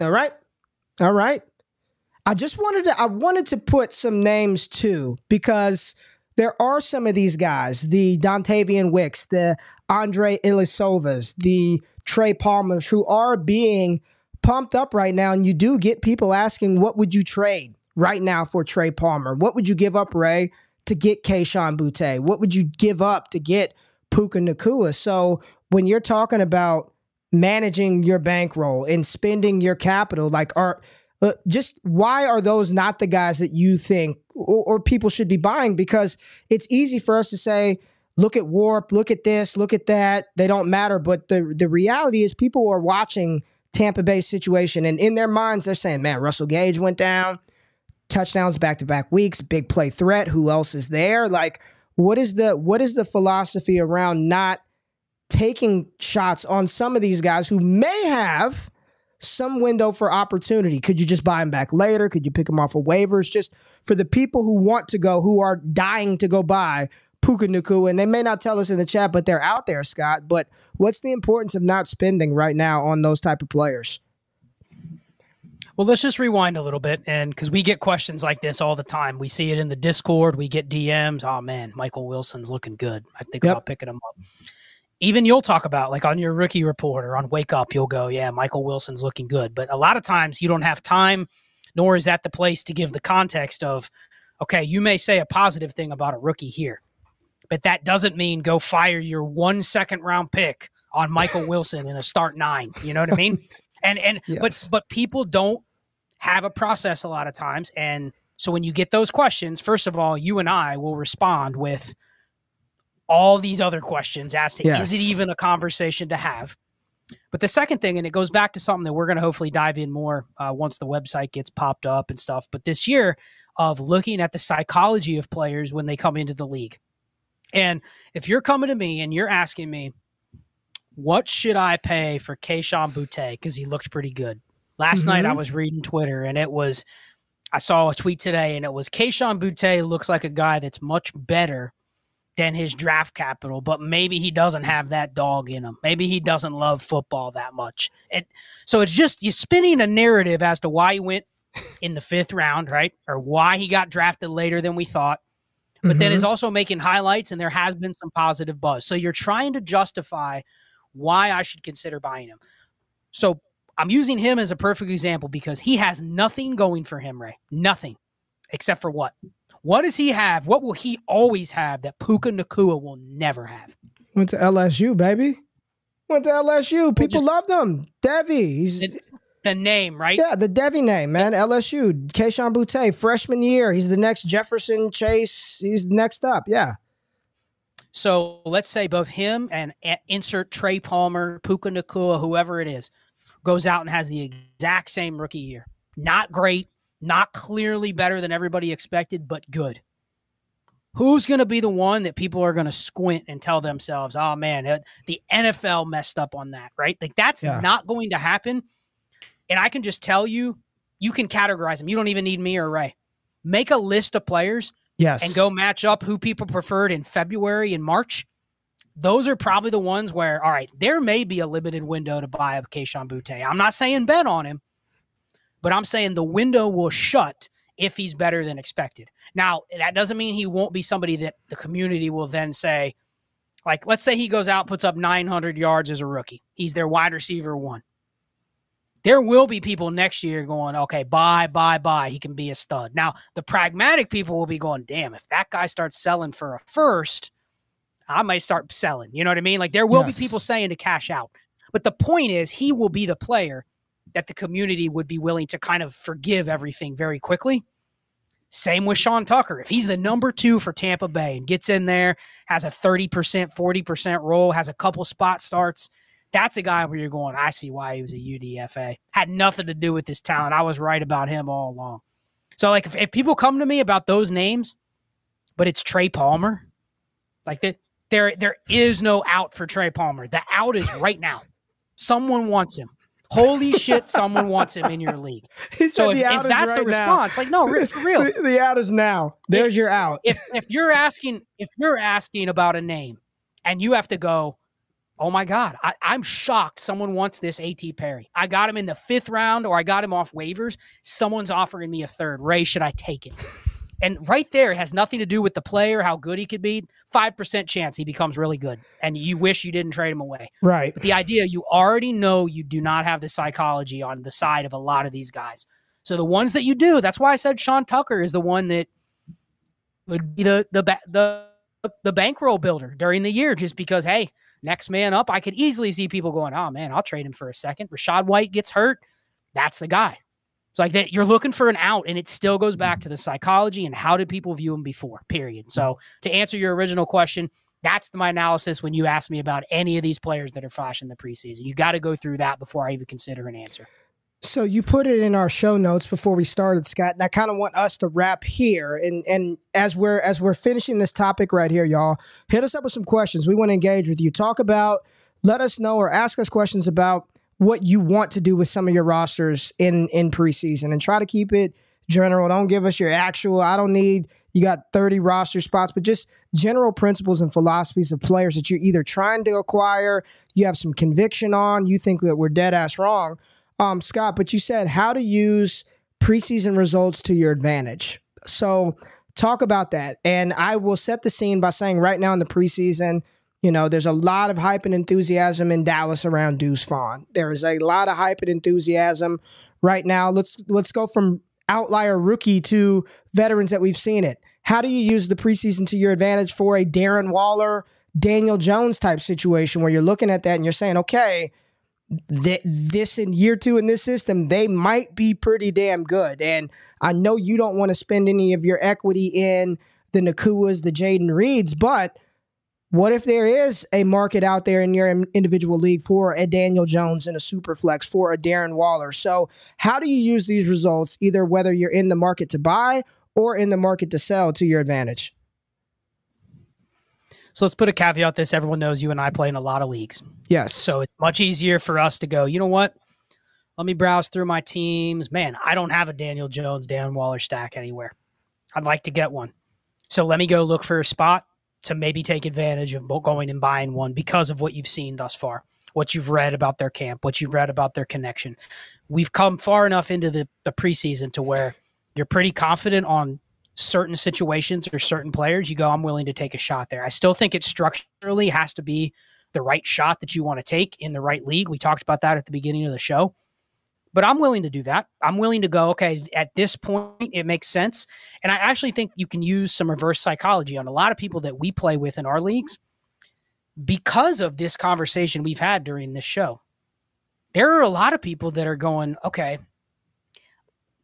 All right. All right. I just wanted to I wanted to put some names too because there are some of these guys, the Dontayvion Wicks, the Andrei Iosivas, the Trey Palmers, who are being pumped up right now. And you do get people asking, what would you trade right now for Trey Palmer? What would you give up, Ray, to get Kayshon Boutte? What would you give up to get Puka Nacua? So when you're talking about managing your bankroll and spending your capital, like are uh, just why are those not the guys that you think or, or people should be buying? Because it's easy for us to say, look at Warp, look at this, look at that. They don't matter. But the the reality is, people are watching Tampa Bay's situation, and in their minds, they're saying, "Man, Russell Gage went down, touchdowns back to back weeks, big play threat. Who else is there? Like, what is the what is the philosophy around not taking shots on some of these guys who may have some window for opportunity. Could you just buy them back later? Could you pick them off of waivers? Just for the people who want to go, who are dying to go buy Puka Nacua, and they may not tell us in the chat, but they're out there, Scott. But what's the importance of not spending right now on those type of players? Well, let's just rewind a little bit, and because we get questions like this all the time, we see it in the Discord, we get DMs. Oh man, Michael Wilson's looking good. I think Yep. about picking him up. Even you'll talk about like on your rookie report or on Wake Up, you'll go, "Yeah, Michael Wilson's looking good." But a lot of times you don't have time, nor is that the place to give the context of, okay, you may say a positive thing about a rookie here, but that doesn't mean go fire your one second round pick on Michael Wilson in a start nine. You know what I mean? And and Yes. but but people don't have a process a lot of times and So when you get those questions, first of all, you and I will respond with all these other questions as to Yes. is it even a conversation to have? But the second thing, and it goes back to something that we're going to hopefully dive in more uh, once the website gets popped up and stuff. But this year of looking at the psychology of players when they come into the league. And if you're coming to me and you're asking me, what should I pay for Kayshon Boutte? Because he looked pretty good. Last night I Mhm. was reading Twitter and it was, I saw a tweet today and it was Kayshon Boutte looks like a guy that's much better than his draft capital, but maybe he doesn't have that dog in him. Maybe he doesn't love football that much. And so it's just you spinning a narrative as to why he went in the fifth round, right? Or why he got drafted later than we thought. But then Mhm. is also making highlights and there has been some positive buzz. So you're trying to justify why I should consider buying him. So I'm using him as a perfect example because he has nothing going for him, Ray. Nothing. Except for what? What does he have? What will he always have that Puka Nacua will never have? Went to LSU, baby. Went to LSU. People just- loved him. Devi. He's The, the name, right? yeah, the Devi name, man. LSU. Kayshon Boutte, freshman year. He's the next Jefferson Chase. He's next up. Yeah. So let's say both him and insert Trey Palmer, Puka Nacua, whoever it is, goes out and has the exact same rookie year. Not great, not clearly better than everybody expected, but good. Who's going to be the one that people are going to squint and tell themselves, oh man, the NFL messed up on that, right? Like that's Yeah. not going to happen. And I can just tell you, you can categorize them. You don't even need me or Ray. Make a list of players Yes. and go match up who people preferred in February and March, those are probably the ones where, all right, there may be a limited window to buy a Kayshon Boutte. I'm not saying bet on him, but I'm saying the window will shut if he's better than expected. Now, that doesn't mean he won't be somebody that the community will then say, like, let's say he goes out, puts up 900 yards as a rookie. He's their wide receiver one. There will be people next year going, okay, buy, buy, buy. He can be a stud. Now, the pragmatic people will be going, damn, if that guy starts selling for a first, I might start selling. You know what I mean? Like there will Yes. be people saying to cash out. But the point is, he will be the player that the community would be willing to kind of forgive everything very quickly. Same with Sean Tucker. If he's the number two for Tampa Bay and gets in there, has a 30%, 40% role, has a couple spot starts, that's a guy where you're going, I see why he was a UDFA. Had nothing to do with his talent. I was right about him all along. So, like, if, if people come to me about those names, but it's Trey Palmer, like that, there there is no out for Trey Palmer. The out is right now. Someone wants him. Holy shit, someone wants him in your league. He So if, if that's right the now. response, like no, for real. The, the out is now. There's your out. If if you're asking if you're asking about a name and you have to go, oh my god, I, I'm shocked someone wants this A.T. Perry. I got him in the fifth round or I got him off waivers. Someone's offering me a third. Ray, should I take it? And right there it has nothing to do with the player, how good he could be. Five percent chance he becomes really good, and you wish you didn't trade him away. right. But the idea you already know you do not have the psychology on the side of a lot of these guys. So the ones that you do, that's why I said Sean Tucker is the one that would be the the the the bankroll builder during the year, just because hey, next man up. I could easily see people going, oh man, I'll trade him for a second. Rachaad White gets hurt, that's the guy. It's like that you're looking for an out, and it still goes back to the psychology and how did people view him before. Period. So to answer your original question, that's my analysis when you ask me about any of these players that are flashing the preseason. You got to go through that before I even consider an answer. So you put it in our show notes before we started, Scott, and I kind of want us to wrap here. And and as we're as we're finishing this topic right here, y'all, hit us up with some questions. We want to engage with you. Talk about, let us know, or ask us questions about what you want to do with some of your rosters in in preseason, and try to keep it general. Don't give us your actual. I don't need you got 30 roster spots, but just general principles and philosophies of players that you're either trying to acquire, you have some conviction on, you think that we're dead ass wrong um, Scott, but you said how to use preseason results to your advantage. So talk about that. And I will set the scene by saying right now in the preseason, you know, there's a lot of hype and enthusiasm in Dallas around Deuce Vaughn. There is a lot of hype and enthusiasm right now. Let's let's go from outlier rookie to veterans that we've seen it. How do you use the preseason to your advantage for a Darren Waller, Daniel Jones type situation where you're looking at that and you're saying, okay, th- this in year two in this system, they might be pretty damn good. And I know you don't want to spend any of your equity in the Nacuas, the Jayden Reeds, but what if there is a market out there in your individual league for a Daniel Jones and a Superflex for a Darren Waller? So, how do you use these results, either whether you're in the market to buy or in the market to sell, to your advantage? So let's put a caveat this. Everyone knows you and I play in a lot of leagues. Yes. So it's much easier for us to go, you know what? Let me browse through my teams. Man, I don't have a Daniel Jones, Dan Waller stack anywhere. I'd like to get one. So let me go look for a spot to maybe take advantage of going and buying one because of what you've seen thus far, what you've read about their camp, what you've read about their connection. We've come far enough into the, the preseason to where you're pretty confident on certain situations or certain players, you go, I'm willing to take a shot there. I still think it structurally has to be the right shot that you want to take in the right league. We talked about that at the beginning of the show. But I'm willing to do that. I'm willing to go, okay, at this point, it makes sense. And I actually think you can use some reverse psychology on a lot of people that we play with in our leagues because of this conversation we've had during this show. There are a lot of people that are going, okay,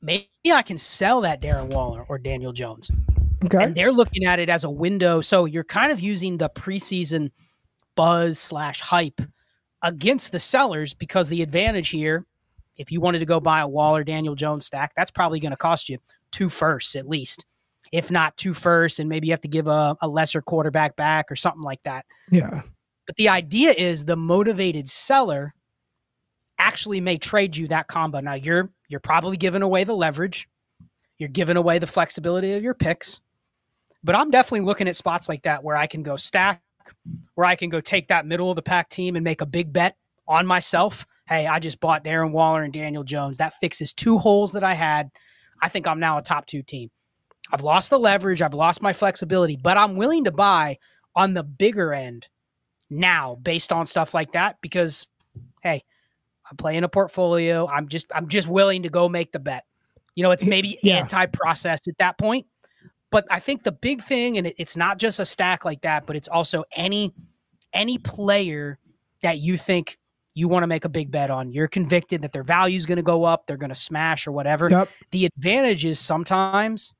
maybe I can sell that Darren Waller or Daniel Jones. Okay. And they're looking at it as a window. So you're kind of using the preseason buzz slash hype against the sellers because the advantage here, if you wanted to go buy a Waller Daniel Jones stack, that's probably going to cost you two firsts at least, if not two firsts, and maybe you have to give a, a lesser quarterback back or something like that. Yeah. But the idea is the motivated seller actually may trade you that combo. Now you're you're probably giving away the leverage. You're giving away the flexibility of your picks. But I'm definitely looking at spots like that where I can go stack, where I can go take that middle of the pack team and make a big bet on myself. Hey, I just bought Darren Waller and Daniel Jones. That fixes two holes that I had. I think I'm now a top two team. I've lost the leverage, I've lost my flexibility, but I'm willing to buy on the bigger end now based on stuff like that because, hey, I'm playing a portfolio. I'm just I'm just willing to go make the bet. You know, it's maybe yeah. anti-processed at that point. But I think the big thing, and it, it's not just a stack like that, but it's also any any player that you think you want to make a big bet on. You're convicted that their value is going to go up, they're going to smash or whatever. Yep. The advantage is sometimes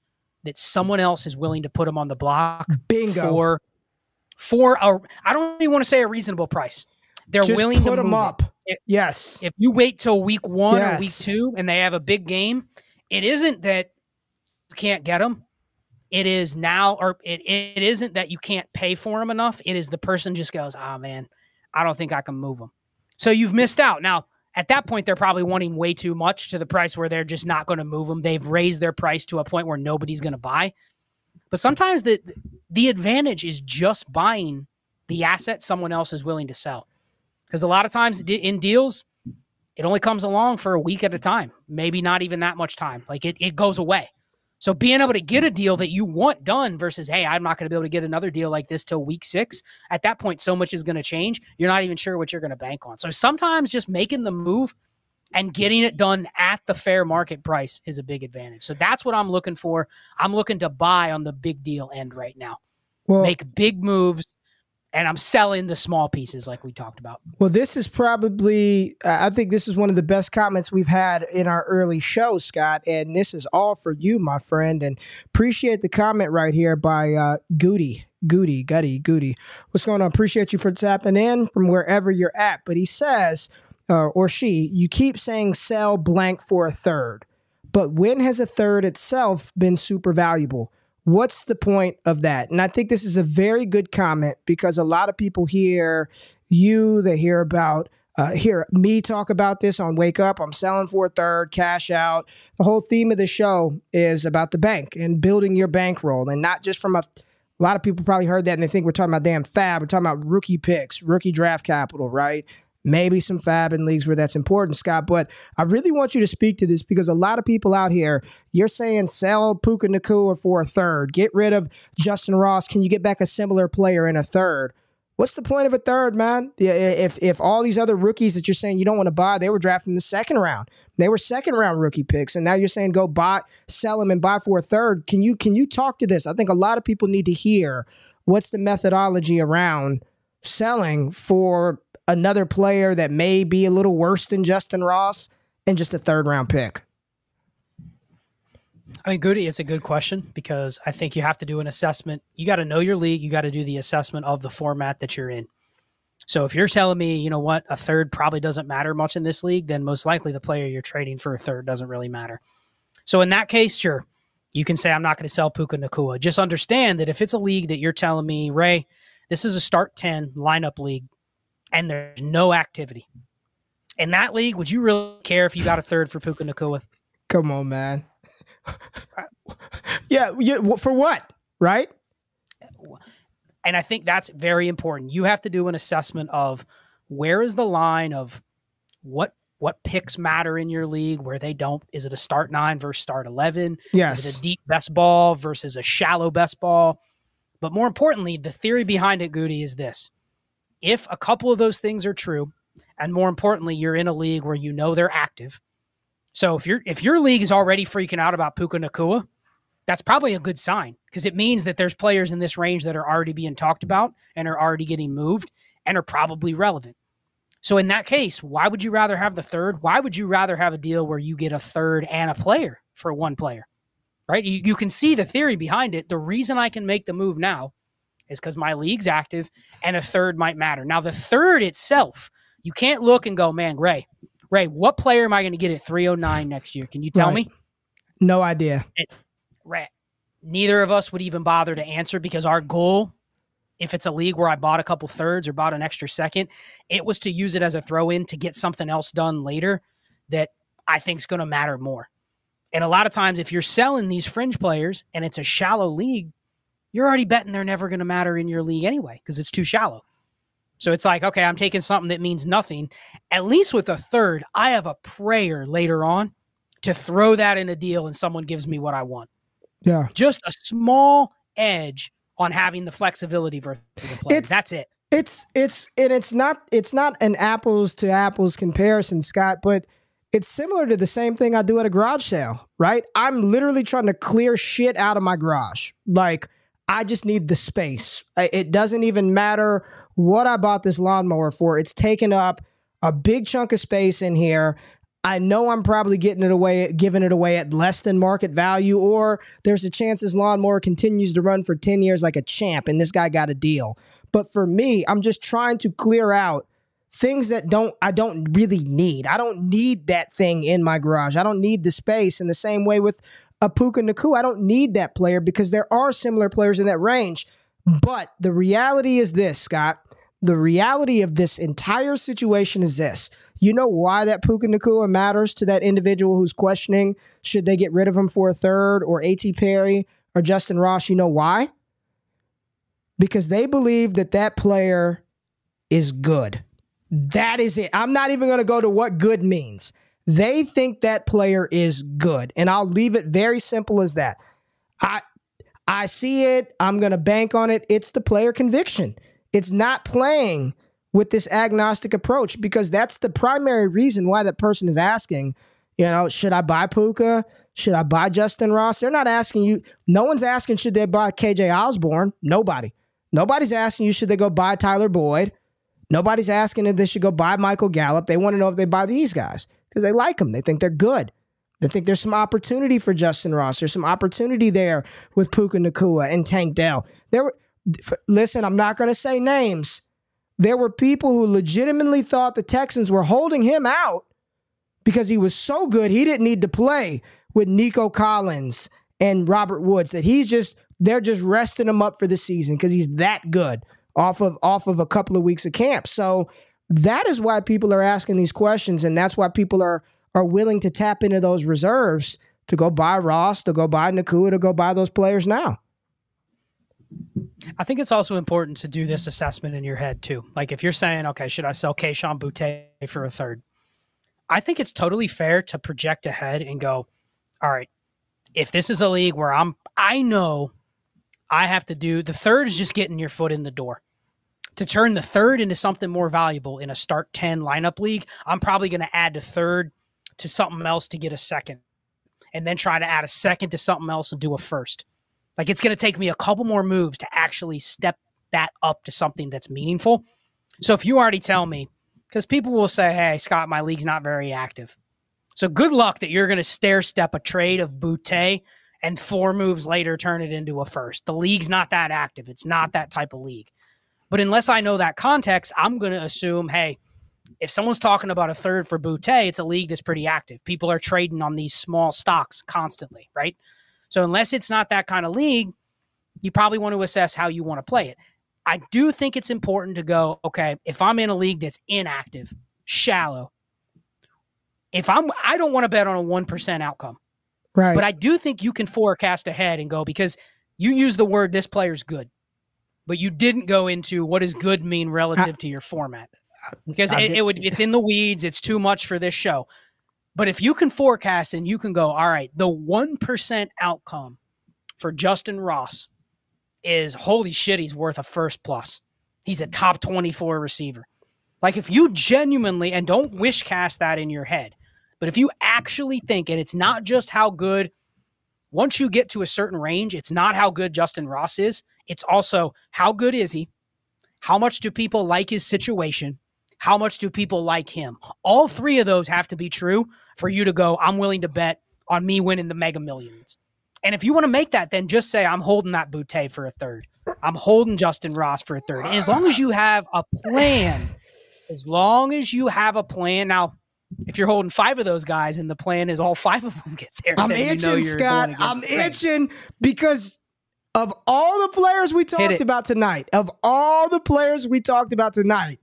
that someone else is willing to put them on the block Bingo. for for a I don't even want to say a reasonable price. They're Just willing put to them up. If, yes. If you wait till week one yes. or week two and they have a big game, it isn't that you can't get them. It is now, or it, it isn't that you can't pay for them enough. It is the person just goes, oh man, I don't think I can move them. So you've missed out. Now, at that point, they're probably wanting way too much to the price where they're just not going to move them. They've raised their price to a point where nobody's going to buy. But sometimes the the advantage is just buying the asset someone else is willing to sell. Because a lot of times in deals, it only comes along for a week at a time, maybe not even that much time. Like it, it goes away. So being able to get a deal that you want done versus, hey, I'm not going to be able to get another deal like this till week six. At that point, so much is going to change. You're not even sure what you're going to bank on. So sometimes just making the move and getting it done at the fair market price is a big advantage. So that's what I'm looking for. I'm looking to buy on the big deal end right now. Well, Make big moves and I'm selling the small pieces like we talked about. Well, this is probably, I think this is one of the best comments we've had in our early show, Scott. And this is all for you, my friend. And appreciate the comment right here by uh, Goody. Goody, Goody, Goody. What's going on? Appreciate you for tapping in from wherever you're at. But he says, uh, or she, you keep saying sell blank for a third. But when has a third itself been super valuable? What's the point of that? And I think this is a very good comment because a lot of people hear you, they hear about, uh, hear me talk about this on Wake Up. I'm selling for a third, cash out. The whole theme of the show is about the bank and building your bankroll, and not just from a a lot of people probably heard that and they think we're talking about damn fab. We're talking about rookie picks, rookie draft capital, right? Maybe some fab in leagues where that's important, Scott. But I really want you to speak to this because a lot of people out here, you're saying sell Puka Nacua for a third, get rid of Justyn Ross. Can you get back a similar player in a third? What's the point of a third, man? If if all these other rookies that you're saying you don't want to buy, they were drafted in the second round. They were second round rookie picks, and now you're saying go buy, sell them, and buy for a third. Can you can you talk to this? I think a lot of people need to hear what's the methodology around selling for another player that may be a little worse than Justyn Ross and just a third round pick? I mean, Goody is a good question because I think you have to do an assessment. You got to know your league. You got to do the assessment of the format that you're in. So if you're telling me, you know what, a third probably doesn't matter much in this league, then most likely the player you're trading for a third doesn't really matter. So in that case, sure, you can say I'm not going to sell Puka Nacua. Just understand that if it's a league that you're telling me, Ray, this is a start 10 lineup league and there's no activity. In that league, would you really care if you got a third for Puka Nacua? Come on, man. yeah, yeah, for what? Right? And I think that's very important. You have to do an assessment of where is the line of what what picks matter in your league, where they don't. Is it a start nine versus start eleven? Yes. Is it a deep best ball versus a shallow best ball? But more importantly, the theory behind it, Goody, is this. If a couple of those things are true, and more importantly, you're in a league where you know they're active. So if you're if your league is already freaking out about Puka Nacua, that's probably a good sign because it means that there's players in this range that are already being talked about and are already getting moved and are probably relevant. So in that case, why would you rather have the third? Why would you rather have a deal where you get a third and a player for one player? Right? You, you can see the theory behind it. The reason I can make the move now is because my league's active and a third might matter. Now, the third itself, you can't look and go, man, Ray, Ray, what player am I going to get at 309 next year? Can you tell right. me? No idea. It, Ray, neither of us would even bother to answer because our goal if it's a league where I bought a couple thirds or bought an extra second, it was to use it as a throw in to get something else done later that I think is going to matter more. And a lot of times, if you're selling these fringe players and it's a shallow league, you're already betting they're never going to matter in your league anyway because it's too shallow. So it's like, okay, I'm taking something that means nothing. At least with a third, I have a prayer later on to throw that in a deal and someone gives me what I want. Yeah. Just a small edge on having the flexibility versus the. It's, That's it. It's it's and it's not it's not an apples to apples comparison, Scott, but it's similar to the same thing I do at a garage sale, right? I'm literally trying to clear shit out of my garage. Like I just need the space. It doesn't even matter what I bought this lawnmower for. It's taken up a big chunk of space in here. I know I'm probably getting it away, giving it away at less than market value, or there's a chance this lawnmower continues to run for 10 years like a champ and this guy got a deal. But for me, I'm just trying to clear out things that don't I don't really need. I don't need that thing in my garage. I don't need the space in the same way with a Puka Nacua. I don't need that player because there are similar players in that range. But the reality is this, Scott. The reality of this entire situation is this. You know why that Puka Nacua matters to that individual who's questioning should they get rid of him for a third or A.T. Perry or Justyn Ross? You know why? Because they believe that that player is good. That is it. I'm not even going to go to what good means. They think that player is good. And I'll leave it very simple as that. I I see it. I'm going to bank on it. It's the player conviction. It's not playing with this agnostic approach because that's the primary reason why that person is asking, you know, should I buy Puka? Should I buy Justyn Ross? They're not asking you. No one's asking, should they buy KJ Osborn? Nobody. Nobody's asking you, should they go buy Tyler Boyd? Nobody's asking if they should go buy Michael Gallup. They want to know if they buy these guys because they like him. They think they're good. They think there's some opportunity for Justyn Ross. There's some opportunity there with Puka Nacua and Tank Dell. There were, listen, I'm not going to say names, there were people who legitimately thought the Texans were holding him out because he was so good he didn't need to play with Nico Collins and Robert Woods that he's just they're just resting him up for the season because he's that good off of off of a couple of weeks of camp. So that is why people are asking these questions and that's why people are are willing to tap into those reserves to go buy Ross, to go buy Nacua, to go buy those players now. I think it's also important to do this assessment in your head too. Like if you're saying, okay, should I sell Kayshon Boutte for a third? I think it's totally fair to project ahead and go, all right, if this is a league where I'm, I know I have to do the third is just getting your foot in the door. To turn the third into something more valuable in a start 10 lineup league, I'm probably going to add the third to something else to get a second and then try to add a second to something else and do a first. Like it's going to take me a couple more moves to actually step that up to something that's meaningful. So if you already tell me, Because people will say, hey, Scott, my league's not very active. So good luck that you're going to stair step a trade of Boutte and four moves later turn it into a first. The league's not that active. It's not that type of league. But unless I know that context, I'm going to assume, hey, if someone's talking about a third for Boutte, it's a league that's pretty active. People are trading on these small stocks constantly, right? So unless it's not that kind of league, you probably want to assess how you want to play it. I do think it's important to go, okay, if I'm in a league that's inactive, shallow, if I'm I don't want to bet on a 1% outcome. Right. But I do think you can forecast ahead and go because you use the word this player's good, but you didn't go into what does good mean relative I, to your format because it, it, would it's in the weeds. It's too much for this show. But if you can forecast and you can go, all right, the one percent outcome for Justyn Ross is holy shit, he's worth a first plus. He's a top twenty four receiver. Like if you genuinely and don't wish cast that in your head, but if you actually think, and it's not just how good, once you get to a certain range, it's not how good Justyn Ross is. It's also how good is he? How much do people like his situation? How much do people like him? All three of those have to be true for you to go, I'm willing to bet on me winning the mega millions. And if you want to make that, then just say, I'm holding that Boutte for a third. I'm holding Justyn Ross for a third. And as long as you have a plan, as long as you have a plan. Now, if you're holding five of those guys and the plan is all five of them get there, I'm itching, you know Scott. I'm itching because of all the players we talked about tonight, of all the players we talked about tonight,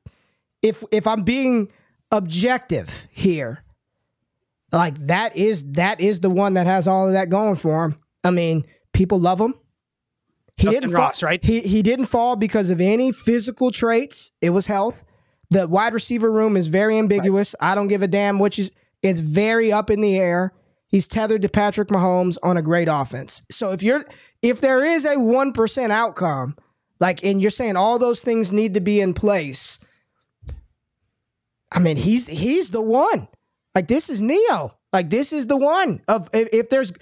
if if I'm being objective here, like that is that is the one that has all of that going for him. I mean, people love him. He Justin didn't Ross, fall, right? He he didn't fall because of any physical traits. It was health. The wide receiver room is very ambiguous. Right. I don't give a damn which is it's very up in the air. He's tethered to Patrick Mahomes on a great offense. So if you're if there is a 1% outcome, like and you're saying all those things need to be in place, I mean, he's he's the one. Like this is Neo. Like this is the one of if, if there's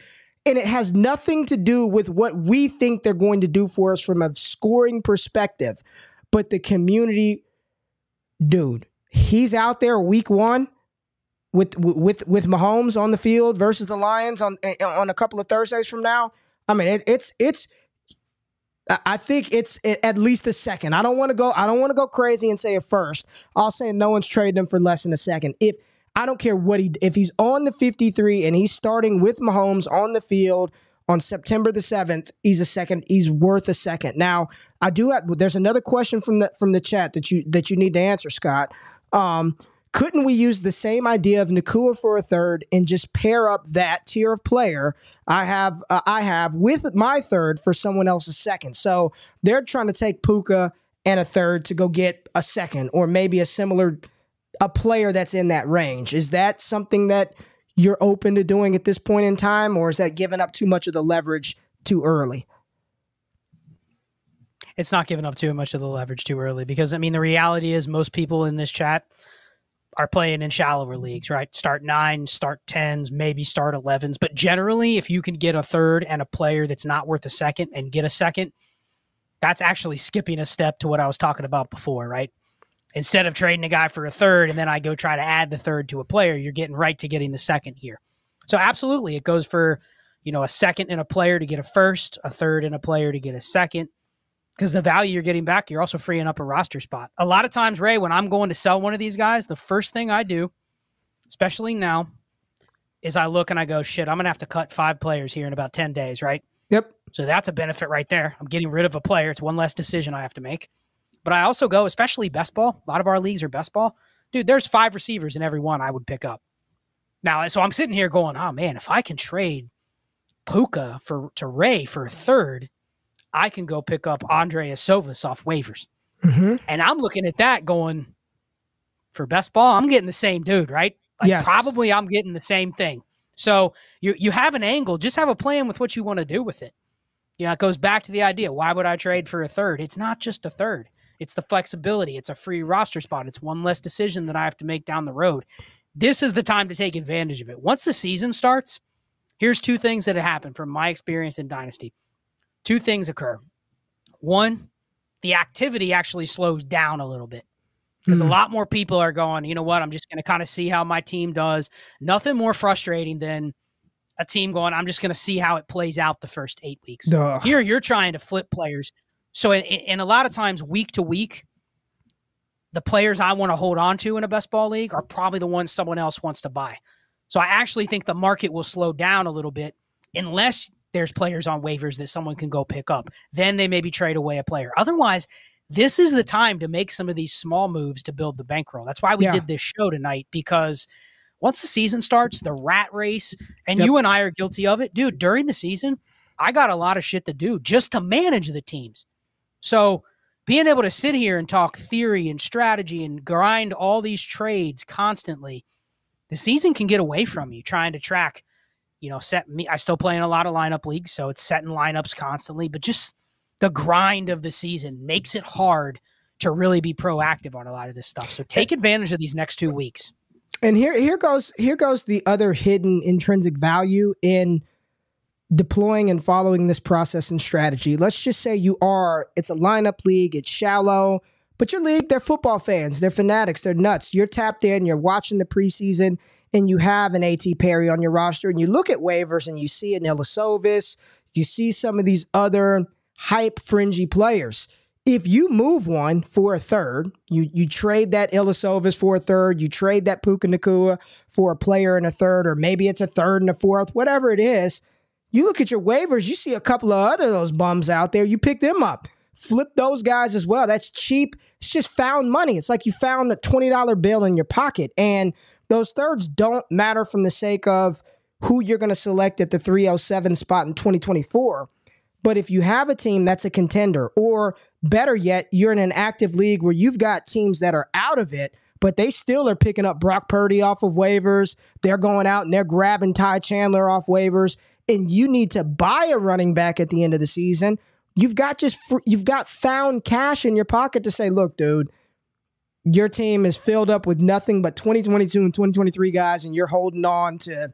and it has nothing to do with what we think they're going to do for us from a scoring perspective, but the community dude, he's out there week one with with with Mahomes on the field versus the Lions on eh, on a couple of Thursdays from now. I mean, it, it's it's. I think it's at least a second. I don't want to go. I don't want to go crazy and say it first. I'll say no one's trading him for less than a second. If I don't care what he if he's on the 53 and he's starting with Mahomes on the field on September the 7th, he's a second. He's worth a second. Now, I do have. There's another question from the from the chat that you that you need to answer, Scott. Um, couldn't we use the same idea of Nacua for a third and just pair up that tier of player I have uh, I have with my third for someone else's second? So they're trying to take Puka and a third to go get a second or maybe a similar a player that's in that range. Is that something that you're open to doing at this point in time, or is that giving up too much of the leverage too early? It's not giving up too much of the leverage too early because I mean the reality is most people in this chat are playing in shallower leagues, right? Start nine, start tens, maybe start elevens. But generally, if you can get a third and a player that's not worth a second and get a second, that's actually skipping a step to what I was talking about before, right? Instead of trading a guy for a third and then I go try to add the third to a player, you're getting right to getting the second here. So absolutely, it goes for you know a second in a player to get a first, a third in a player to get a second because the value you're getting back, you're also freeing up a roster spot. A lot of times, Ray, when I'm going to sell one of these guys, the first thing I do, especially now, is I look and I go, shit, I'm going to have to cut five players here in about 10 days, right? Yep. So that's a benefit right there. I'm getting rid of a player. It's one less decision I have to make. But I also go, especially best ball. A lot of our leagues are best ball. Dude, there's five receivers in every one I would pick up. Now, so I'm sitting here going, oh man, if I can trade Puka for to Ray for a third, I can go pick up Andrei Iosivas off waivers. Mm-hmm. And I'm looking at that going, for best ball, I'm getting the same dude, right? Like yes. probably I'm getting the same thing. So you you have an angle, just have a plan with what you want to do with it. You know, it goes back to the idea. Why would I trade for a third? It's not just a third. It's the flexibility. It's a free roster spot. It's one less decision that I have to make down the road. This is the time to take advantage of it. Once the season starts, here's two things that have happened from my experience in Dynasty two things occur. One, the activity actually slows down a little bit. because mm. a lot more people are going, you know what, I'm just going to kind of see how my team does. Nothing more frustrating than a team going, I'm just going to see how it plays out the first eight weeks. Ugh. Here, you're trying to flip players. So, and a lot of times, week to week, the players I want to hold on to in a best ball league are probably the ones someone else wants to buy. So I actually think the market will slow down a little bit unless there's players on waivers that someone can go pick up. Then they maybe trade away a player. Otherwise, this is the time to make some of these small moves to build the bankroll. That's why we yeah. did this show tonight because once the season starts, the rat race, and yep. you and I are guilty of it, dude, during the season, I got a lot of shit to do just to manage the teams. So being able to sit here and talk theory and strategy and grind all these trades constantly, the season can get away from you trying to track, you know, set me. I still play in a lot of lineup leagues, so it's setting lineups constantly, but just the grind of the season makes it hard to really be proactive on a lot of this stuff. So take advantage of these next two weeks. And here here goes here goes the other hidden intrinsic value in deploying and following this process and strategy. Let's just say you are, it's a lineup league, it's shallow, but your league, they're football fans, they're fanatics, they're nuts. You're tapped in, you're watching the preseason, and you have an AT Perry on your roster, and you look at waivers and you see an Iosivas, you see some of these other hype fringy players. If you move one for a third, you you trade that Iosivas for a third, you trade that Puka Nacua for a player and a third, or maybe it's a third and a fourth, whatever it is you look at your waivers, you see a couple of other those bums out there. You pick them up, flip those guys as well. That's cheap. It's just found money. It's like you found a $20 bill in your pocket. And those thirds don't matter from the sake of who you're going to select at the 307 spot in 2024. But if you have a team that's a contender, or better yet, you're in an active league where you've got teams that are out of it, but they still are picking up Brock Purdy off of waivers. They're going out and they're grabbing Ty Chandler off waivers and you need to buy a running back at the end of the season, you've got just you've got found cash in your pocket to say, look, dude, your team is filled up with nothing but 2022 and 2023 guys, and you're holding on to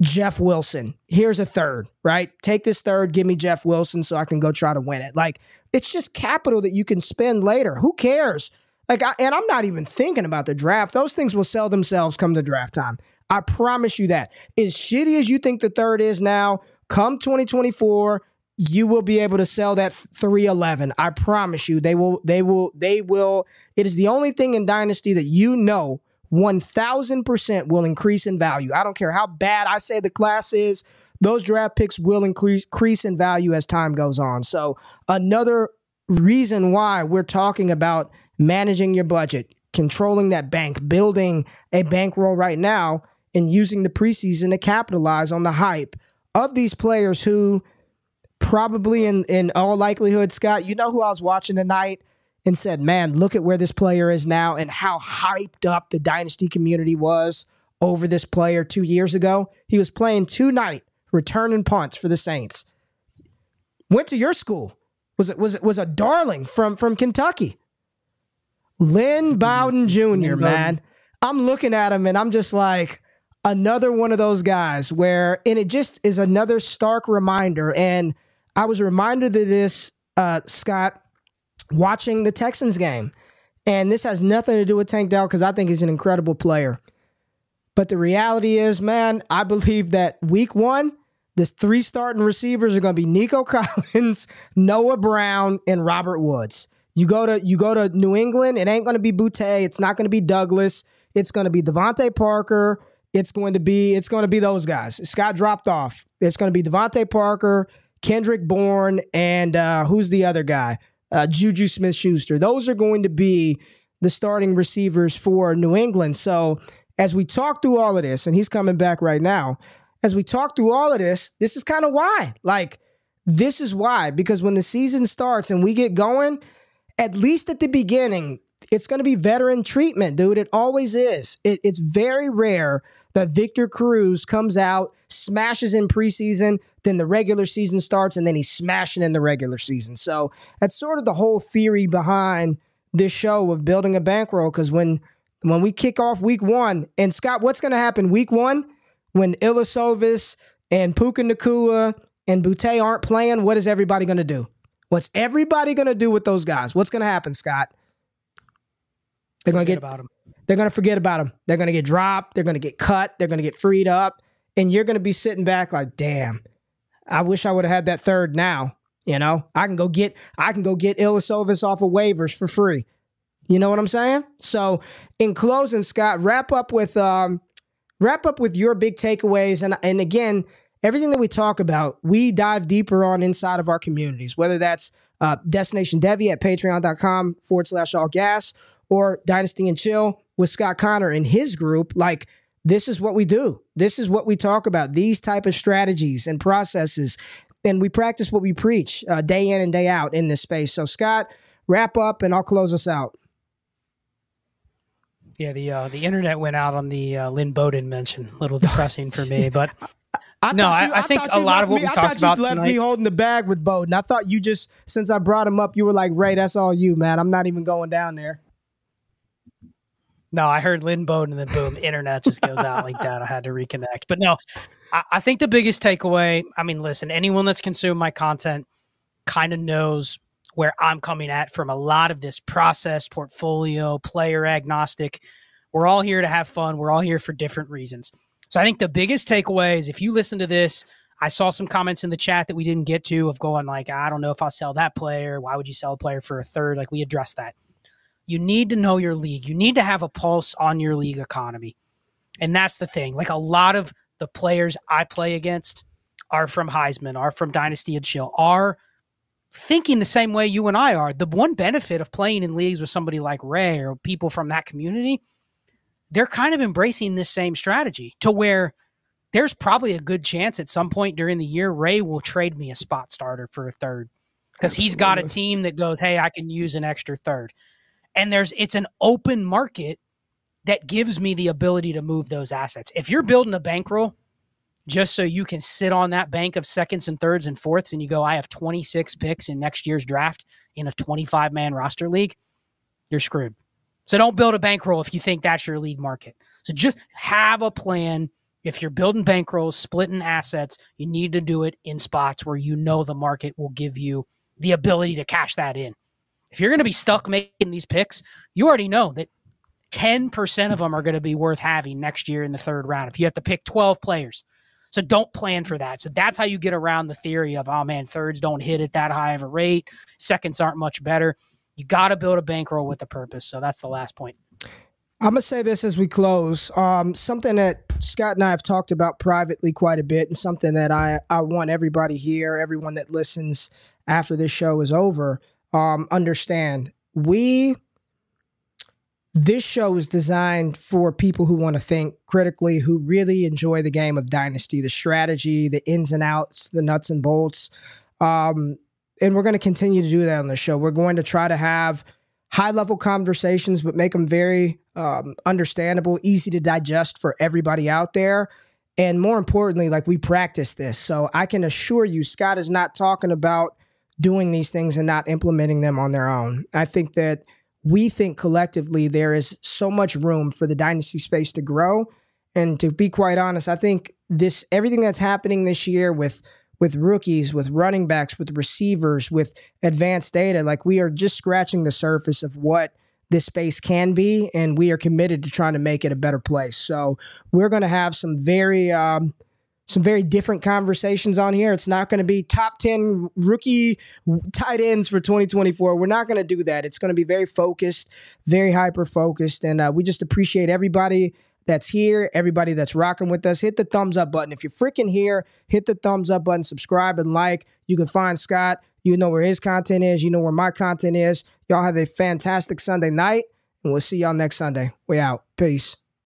Jeff Wilson. Here's a third, right? Take this third, give me Jeff Wilson so I can go try to win it. Like, it's just capital that you can spend later. Who cares? Like, I, and I'm not even thinking about the draft. Those things will sell themselves come the draft time. I promise you that. As shitty as you think the third is now, come 2024, you will be able to sell that 311. I promise you. They will, they will, they will. It is the only thing in Dynasty that you know 1000% will increase in value. I don't care how bad I say the class is, those draft picks will increase, increase in value as time goes on. So, another reason why we're talking about managing your budget, controlling that bank, building a bankroll right now and using the preseason to capitalize on the hype of these players who probably in, in all likelihood, Scott, you know who I was watching tonight and said, man, look at where this player is now and how hyped up the dynasty community was over this player two years ago. He was playing two night returning punts for the Saints. Went to your school. Was it was it was a darling from from Kentucky. Lynn mm-hmm. Bowden Jr., man. I'm looking at him and I'm just like, another one of those guys where, and it just is another stark reminder. And I was reminded of this, uh, Scott, watching the Texans game. And this has nothing to do with Tank Dell because I think he's an incredible player. But the reality is, man, I believe that week one, the three starting receivers are going to be Nico Collins, Noah Brown, and Robert Woods. You go to you go to New England, it ain't going to be Boutte, it's not going to be Douglas, it's going to be DeVante Parker, it's going to be it's going to be those guys. Scott dropped off. It's going to be DeVante Parker, Kendrick Bourne, and uh, who's the other guy? Uh, Juju Smith Schuster. Those are going to be the starting receivers for New England. So as we talk through all of this, and he's coming back right now, as we talk through all of this, this is kind of why. Like, this is why. Because when the season starts and we get going, at least at the beginning, it's going to be veteran treatment, dude. It always is. It, it's very rare that Victor Cruz comes out, smashes in preseason, then the regular season starts, and then he's smashing in the regular season. So that's sort of the whole theory behind this show of building a bankroll. Because when when we kick off week one, and Scott, what's going to happen week one when Iosivas and Puka Nacua and Boutte aren't playing? What is everybody going to do? What's everybody going to do with those guys? What's going to happen, Scott? They're going to get about him. They're going to forget about him. They're going to get dropped. They're going to get cut. They're going to get freed up. And you're going to be sitting back like, damn, I wish I would have had that third now. You know, I can go get I can go get Iosivas off of waivers for free. You know what I'm saying? So in closing, Scott, wrap up with um wrap up with your big takeaways. And and again, everything that we talk about, we dive deeper on inside of our communities, whether that's uh, Destination Devi at patreon.com forward slash all gas or Dynasty and Chill with Scott Connor and his group. Like, this is what we do. This is what we talk about. These type of strategies and processes. And we practice what we preach uh, day in and day out in this space. So, Scott, wrap up and I'll close us out. Yeah, the uh, the internet went out on the uh, Lynn Bowden mention. A little depressing for me, but I No, thought I- I think a lot of what me- we I talked you about left tonight- me holding the bag with Bowden. I thought you just, since I brought him up, you were like, Ray, that's all you, man. I'm not even going down there. No, I heard Lynn Bowden and then boom, internet just goes out like that. I had to reconnect. But no, I, I think the biggest takeaway, I mean, listen, anyone that's consumed my content kind of knows where I'm coming at from a lot of this process, portfolio, player agnostic. We're all here to have fun. We're all here for different reasons. So I think the biggest takeaway is if you listen to this, I saw some comments in the chat that we didn't get to of going like, I don't know if I'll sell that player. Why would you sell a player for a third? Like we addressed that you need to know your league. You need to have a pulse on your league economy. And that's the thing. Like a lot of the players I play against are from Heisman, are from Dynasty and Chill, are thinking the same way you and I are. The one benefit of playing in leagues with somebody like Ray or people from that community, they're kind of embracing this same strategy to where there's probably a good chance at some point during the year Ray will trade me a spot starter for a third because he's got a team that goes, "Hey, I can use an extra third and there's it's an open market that gives me the ability to move those assets. If you're building a bankroll just so you can sit on that bank of seconds and thirds and fourths and you go, I have 26 picks in next year's draft in a 25 man roster league, you're screwed. So don't build a bankroll if you think that's your league market. So just have a plan. If you're building bankrolls, splitting assets, you need to do it in spots where you know the market will give you the ability to cash that in. If you're going to be stuck making these picks, you already know that 10% of them are going to be worth having next year in the third round if you have to pick 12 players. So don't plan for that. So that's how you get around the theory of, oh man, thirds don't hit at that high of a rate, seconds aren't much better. You got to build a bankroll with a purpose. So that's the last point. I'm gonna say this as we close. Um, something that Scott and I have talked about privately quite a bit, and something that I I want everybody here, everyone that listens after this show is over, um, understand. We this show is designed for people who want to think critically, who really enjoy the game of Dynasty, the strategy, the ins and outs, the nuts and bolts. Um, and we're going to continue to do that on the show. We're going to try to have high level conversations, but make them very um, understandable, easy to digest for everybody out there. And more importantly, like we practice this. So I can assure you, Scott is not talking about doing these things and not implementing them on their own. I think that we think collectively there is so much room for the dynasty space to grow. And to be quite honest, I think this everything that's happening this year with with rookies, with running backs, with receivers, with advanced data, like we are just scratching the surface of what this space can be, and we are committed to trying to make it a better place. So we're going to have some very um, some very different conversations on here. It's not going to be top 10 rookie tight ends for 2024. We're not going to do that. It's going to be very focused, very hyper focused. And uh, we just appreciate everybody that's here, everybody that's rocking with us. Hit the thumbs up button. If you're freaking here, hit the thumbs up button, subscribe and like. You can find Scott. You know where his content is. You know where my content is. Y'all have a fantastic Sunday night, and we'll see y'all next Sunday. We out. Peace.